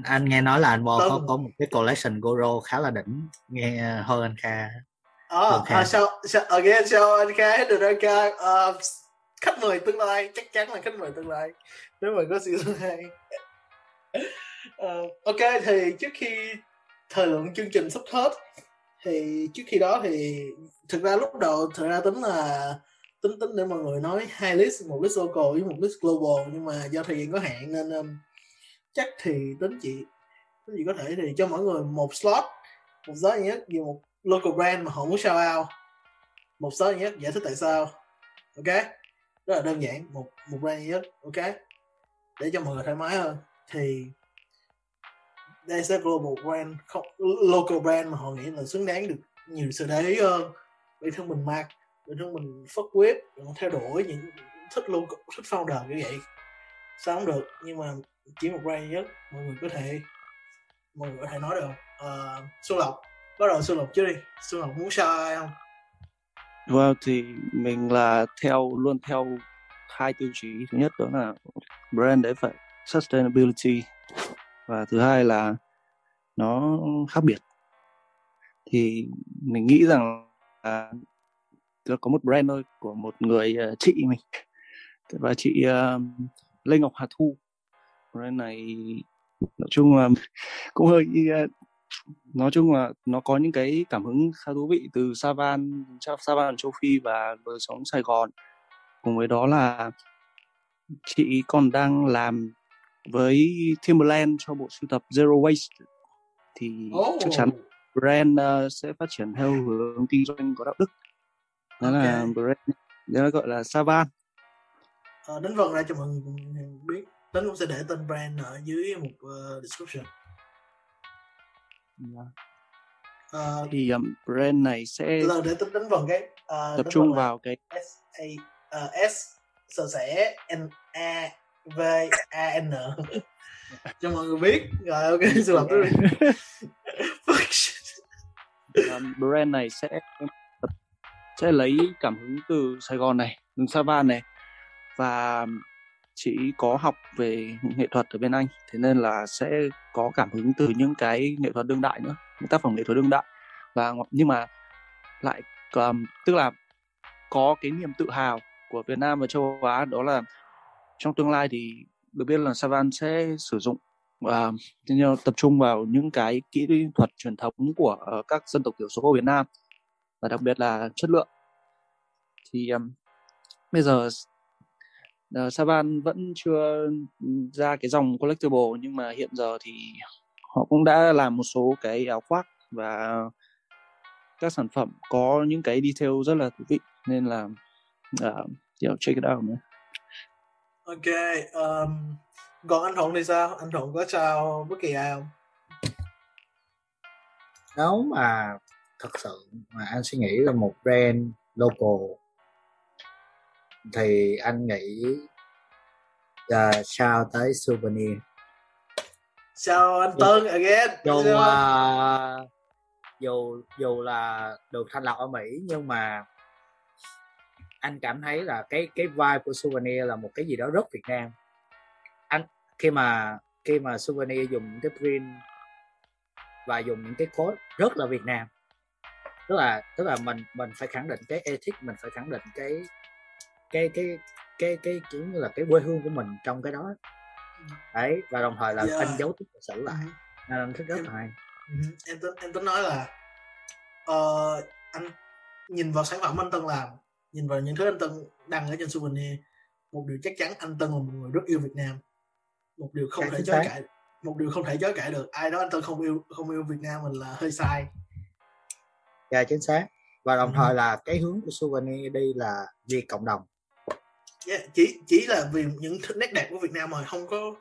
Anh, nghe nói là anh Bo có Tân. có một cái collection Goro khá là đỉnh nghe hơn anh Kha ờ Ok. à, sao sao again sao anh khai hết được anh khai Ờ, khách mời tương lai chắc chắn là khách mời tương lai nếu mà có season hai Ờ, ok thì trước khi thời lượng chương trình sắp hết thì trước khi đó thì thực ra lúc đầu thực ra tính là tính tính để mọi người nói hai list một list local với một list global nhưng mà do thời gian có hạn nên um, chắc thì tính chị. Tính chị có thể thì cho mọi người một slot một slot duy nhất về một local brand mà họ muốn shout out. Một slot duy nhất giải thích tại sao, ok? Rất là đơn giản, một một brand duy nhất, ok? Để cho mọi người thoải mái hơn. Thì đây sẽ global brand không, local brand mà họ nghĩ là xứng đáng được nhiều sự để ý hơn. Bản thân mình mặc, bản thân mình phất web theo đuổi những thích local, thích founder như vậy. Sao không được, nhưng mà chỉ một brand nhất mọi người có thể mọi người có thể nói được. Uh, xuân lộc bắt đầu xuân lộc trước đi. Xuân lộc muốn sao ai không? Well, thì mình là theo luôn theo hai tiêu chí. Thứ nhất đó là brand đấy phải sustainability. Và thứ hai là nó khác biệt. Thì mình nghĩ rằng là có một brand thôi của một người ờ, chị mình. Và chị uh, Lê Ngọc Hà Thu brand này nói chung là cũng hơi nói chung là nó có những cái cảm hứng khá thú vị từ Savan Savan châu Phi và đời sống Sài Gòn. Cùng với đó là chị còn đang làm với Timberland cho bộ sưu tập Zero Waste. Thì chắc chắn brand uh, sẽ phát triển theo hướng kinh doanh có đạo đức. Đó là Ok. brand đó là gọi là Savan. Ờ, đánh vần ra cho mọi người biết tính cũng sẽ để tên brand ở dưới một ờ, description. Ờ, thì um, brand này sẽ lần để tính đánh vần cái ờ, tập trung là vào cái S A ờ, S sợ sẽ N A V A N. Cho mọi người biết. Rồi ok xin lỗi tôi shit. um, brand này sẽ sẽ lấy cảm hứng từ Sài Gòn này, từ Savan này. Và chị có học về nghệ thuật ở bên Anh, thế nên là sẽ có cảm hứng từ những cái nghệ thuật đương đại nữa, những tác phẩm nghệ thuật đương đại. Và nhưng mà lại um, tức là có cái niềm tự hào của Việt Nam và châu Á đó là trong tương lai thì được biết là Savan sẽ sử dụng và tập trung vào những cái kỹ thuật truyền thống của uh, các dân tộc thiểu số của Việt Nam và đặc biệt là chất lượng. Thì um, bây giờ uh, Savan vẫn chưa ra cái dòng collectible nhưng mà hiện giờ thì họ cũng đã làm một số cái áo khoác và các sản phẩm có những cái detail rất là thú vị nên là uh, yeah, check it out nữa. ok um, còn anh thuận thì sao anh thuận có sao bất kỳ ai không nếu mà thật sự mà anh suy nghĩ là một brand local thì anh nghĩ là sao tới souvenir? Sao anh Tân again? Dù uh, dù dù là được thành lập ở Mỹ nhưng mà anh cảm thấy là cái cái vibe của souvenir là một cái gì đó rất Việt Nam. Anh khi mà khi mà souvenir dùng những cái print và dùng những cái code rất là Việt Nam. Tức là tức là mình mình phải khẳng định cái ethic mình phải khẳng định cái cái cái cái cái kiểu như là cái quê hương của mình trong cái đó. Đấy và đồng thời là Yeah. anh giấu tích lịch sử lại. Ừ. nên anh thích rất là hay. Ừ, em tính em tính nói là ờ, anh nhìn vào sản phẩm anh Tân làm nhìn vào những thứ anh Tân đăng ở trên souvenir một điều chắc chắn anh Tân là một người rất yêu Việt Nam. Một điều không Dạ, thể chối cãi một điều không thể chối cãi được. Ai đó anh Tân không yêu không yêu Việt Nam mình là hơi sai. Dạ chính xác. Và đồng Ừ. thời là cái hướng của souvenir đi là vì cộng đồng Yeah, chỉ chỉ là vì những nét đẹp của Việt Nam mà không có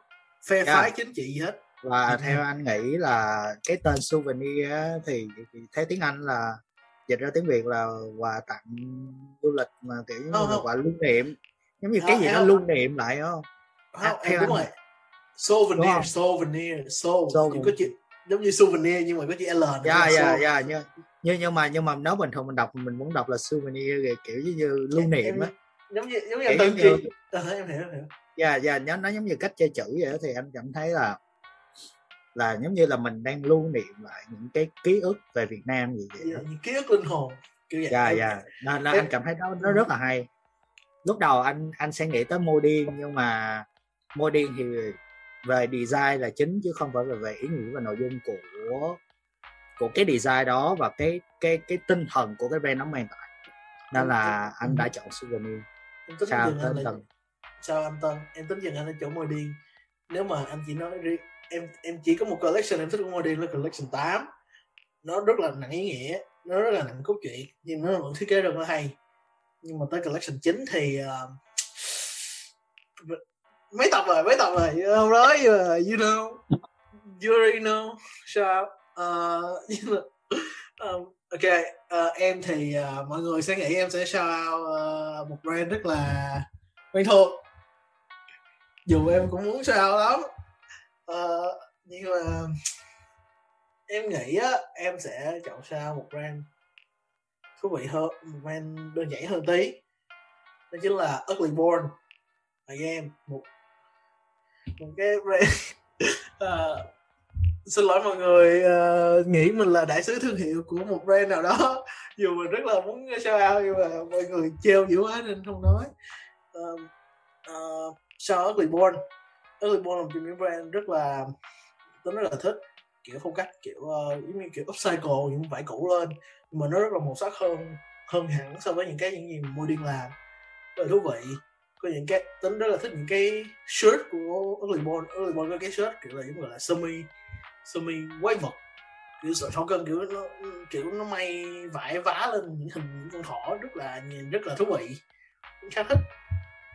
phe Yeah. phái chính trị gì hết. Và Ừ. theo anh nghĩ là cái tên souvenir thì, thì theo tiếng Anh là dịch ra tiếng Việt là quà tặng du lịch mà kiểu như Không, là quà lưu niệm. Giống như Ờ, cái gì đó lưu niệm lại không? Không, À, em đúng rồi. souvenir Đúng souvenir Soul. chỉ có chữ giống như souvenir nhưng mà có chữ L dạ dạ dạ nhưng nhưng nhưng mà nhưng mà nếu bình thường mình đọc mình muốn đọc là souvenir kiểu như, như lưu Em- niệm á giống như giống như Tân như- Ờ, em hiểu hiểu. Dạ dạ nó nó giống như cách chơi chữ vậy đó thì anh cảm thấy là là giống như là mình đang lưu niệm lại những cái ký ức về Việt Nam gì vậy đó. những ký ức linh hồn kiểu vậy. Dạ dạ. Nên, em- anh cảm thấy nó nó rất là hay. Lúc đầu anh anh sẽ nghĩ tới mô điên nhưng mà mô điên thì về design là chính chứ không phải là về ý nghĩa và nội dung của của cái design đó và cái cái cái tinh thần của cái brand nó mang lại. Nên là anh đã chọn souvenir em tính sao dừng anh là sao anh Tân em tính dừng anh ở chỗ môi điên nếu mà anh chỉ nói riêng em em chỉ có một collection em thích của môi điên là collection 8 nó rất là nặng ý nghĩa nó rất là nặng cốt truyện nhưng nó vẫn thiết kế rất là hay. Nhưng mà tới collection 9 thì ờ, mấy tập rồi mấy tập rồi không nói mà you know you already know sao? Uh, nhưng mà, um, ok uh, em thì uh, mọi người sẽ nghĩ em sẽ shout out uh, một brand rất là quen thuộc. Dù em cũng muốn shout out lắm. Uh, nhưng mà em nghĩ á em sẽ chọn sao một brand thú vị hơn một brand đơn giản hơn tí. Đó chính là Ugly Born. Again một một cái brand uh, xin lỗi mọi người uh, nghĩ mình là đại sứ thương hiệu của một brand nào đó. Dù mình rất là muốn shout out nhưng mà mọi người treo dữ quá nên không nói. Uh, uh, sau Ugly Born. Ugly Born là một trong những brand rất là tôi rất là thích. Kiểu phong cách kiểu uh, giống như kiểu upcycle những vải cũ lên. Nhưng mà nó rất là màu sắc hơn hơn hẳn so với những cái những gì mua điên làm. Rất là thú vị. Có những cái tính rất là thích những cái shirt của Ugly Born. Ugly Born có cái shirt kiểu là giống như là sơ mi quái vật kiểu sợ sau cơn kiểu nó kiểu nó may vải vá lên những hình những con thỏ rất là nhìn rất là thú vị. Cũng khá thích.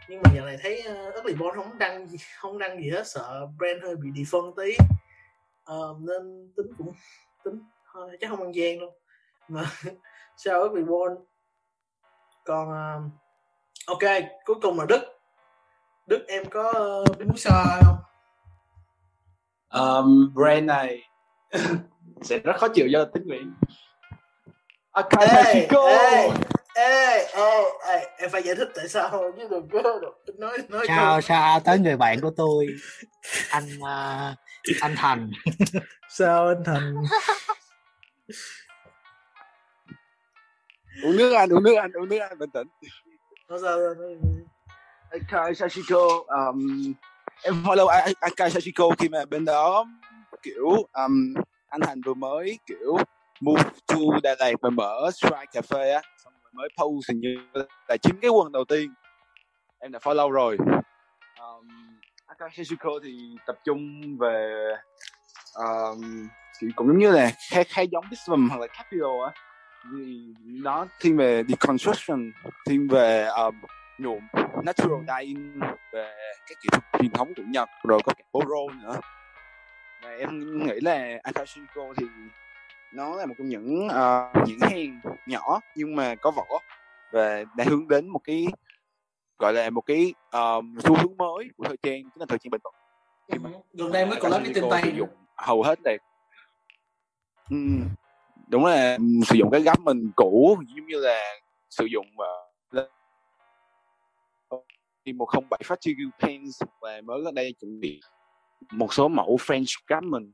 Nhưng mà giờ này thấy uh, Ugly không đăng gì không đăng gì hết sợ brand hơi bị đi phân tí. Uh, nên tính cũng tính thôi chắc không ăn gian đâu mà sao Ugly Born còn uh, ok cuối cùng là Đức. Đức em có uh, muốn sao không? Um, brand này sẽ rất khó chịu cho tiếng Việt Akashiko ê, ê, ê, ê, em phải giải thích tại sao chứ đừng có đừng nói nói sao sao tới người bạn của tôi anh à, anh Thành? Sao anh Thành? Uống nước anh uống nước anh uống nước anh bình tĩnh. Nói sao Akai Sashiko um, follow A- Akai Sashiko khi mà bên đó kiểu um, anh Thành vừa mới kiểu move to Đà Lạt và mở Strike Cafe á xong rồi mới post hình như là chính cái quần đầu tiên. Em đã follow rồi. Um, Akai Sashiko thì tập trung về um, thì cũng giống như là khá khá giống Bismum hoặc là Capital á. Thì nó thiên về deconstruction thiên về um, nhuộm natural dyeing về các kỹ thuật truyền thống của Nhật rồi có cả boro nữa. Và em nghĩ là Akashiko thì nó là một trong những uh, nhãn hàng nhỏ nhưng mà có vỏ và đã hướng đến một cái gọi là một cái um, xu hướng mới của thời trang chính là thời trang bền vững. Khi mà gần đây mới collab với tên tay sử dụng hầu hết là ừ, đúng là sử dụng cái gấp mình cũ giống như là sử dụng uh, thì một không bảy phát pens và mới gần đây chuẩn bị một số mẫu French Garment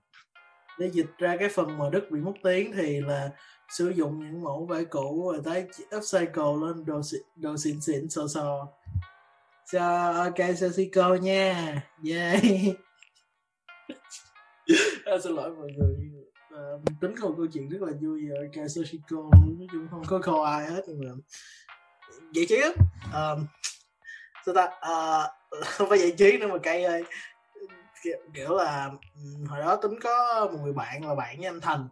để dịch ra cái phần mà Đức bị mất tiếng thì là sử dụng những mẫu vải cũ rồi tái upcycle lên đồ đồ xịn xịn sò sò. Cho ok Sasico nha. Yeah à, xin lỗi mọi người. À, tính không câu chuyện rất là vui. Ở ok Sasico nói chung không có câu ai hết nhưng mà vậy chứ. Um, sao ta? À, ờ, không phải giải trí nữa mà cây ơi. Kiểu, là hồi đó tính có một người bạn là bạn với anh thành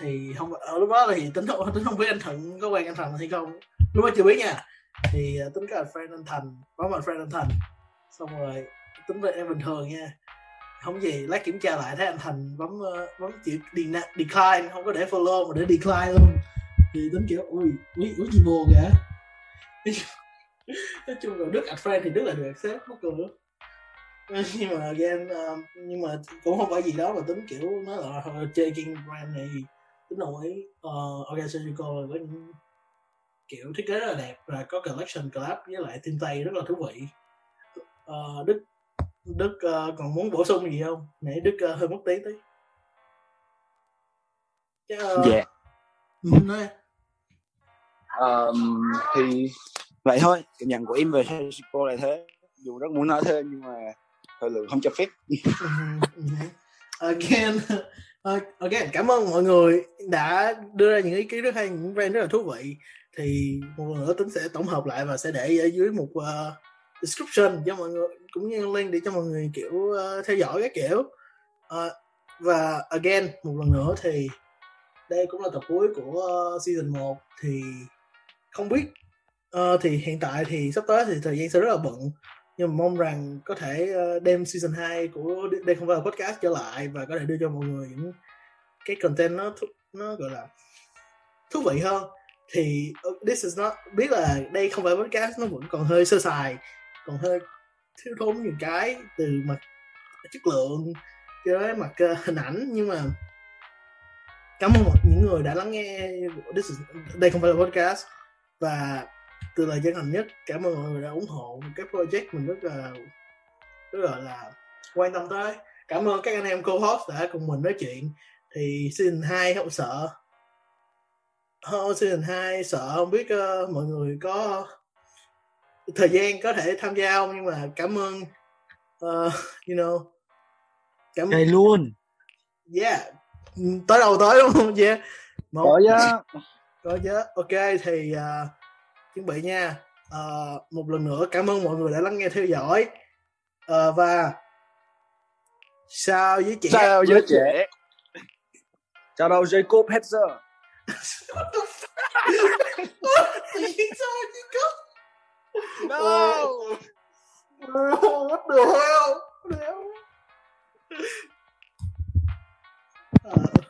thì không ở lúc đó thì tính không tính không biết anh thuận có quen anh thành hay không. Lúc đó chưa biết nha. Thì ờ, tính có là friend anh thành bấm vào friend anh thành xong rồi tính về em bình thường nha. Không gì lát kiểm tra lại thấy anh thành bấm bấm chữ decline không có để follow mà để decline luôn. Thì tính kiểu ui ui ui gì buồn kìa nói chung là đức friend thì đức là được accept mắc cười. Nhưng mà again uh, nhưng mà cũng không phải gì đó mà tính kiểu nói là chơi game brand này tính đồng ý. Uh, Organizational là có những kiểu thiết kế rất là đẹp và có collection collab với lại team tây rất là thú vị. Uh, đức đức uh, còn muốn bổ sung gì không? Nãy đức uh, hơi mất tiếng tí. Dạ uh, yeah. nói. Um, thì vậy thôi cảm nhận của em về Sashiko là thế. Dù rất muốn nói thêm nhưng mà thời lượng không cho phép. Again again cảm ơn mọi người đã đưa ra những ý kiến rất hay những brand rất là thú vị. Thì một lần nữa tính sẽ tổng hợp lại và sẽ để ở dưới một uh, description cho mọi người cũng như link để cho mọi người kiểu uh, theo dõi các kiểu. Uh, và again một lần nữa thì đây cũng là tập cuối của uh, season 1 thì không biết uh, thì hiện tại thì sắp tới thì thời gian sẽ rất là bận. Nhưng mà mong rằng có thể ờ, đem season 2 của đây không phải là podcast trở lại và có thể đưa cho mọi người những cái content nó nó gọi là thú vị hơn. Thì ờ, this is not biết là đây không phải podcast nó vẫn còn hơi sơ sài còn hơi thiếu thốn nhiều cái từ mặt chất lượng cho đến mặt uh, hình ảnh. Nhưng mà cảm ơn những người đã lắng nghe this is, đây không phải là podcast. Và từ lời chân thành nhất cảm ơn mọi người đã ủng hộ cái project mình rất là rất là, là quan tâm tới. Cảm ơn các anh em co-host đã cùng mình nói chuyện. Thì season 2 không sợ. Oh, season 2 sợ không biết uh, mọi người có thời gian có thể tham gia không? Nhưng mà cảm ơn uh, you know cảm ơn luôn. Yeah. Tới đầu tới đúng không yeah. Một. Có chứ. Có chứ. Ok thì uh, chuẩn bị nha uh, một lần nữa cảm ơn mọi người đã lắng nghe theo dõi uh, và sao với trẻ sao với trẻ chào đâu Jacob Hetzer What the fuck? No! Oh, what the hell? What the hell? Uh, ơn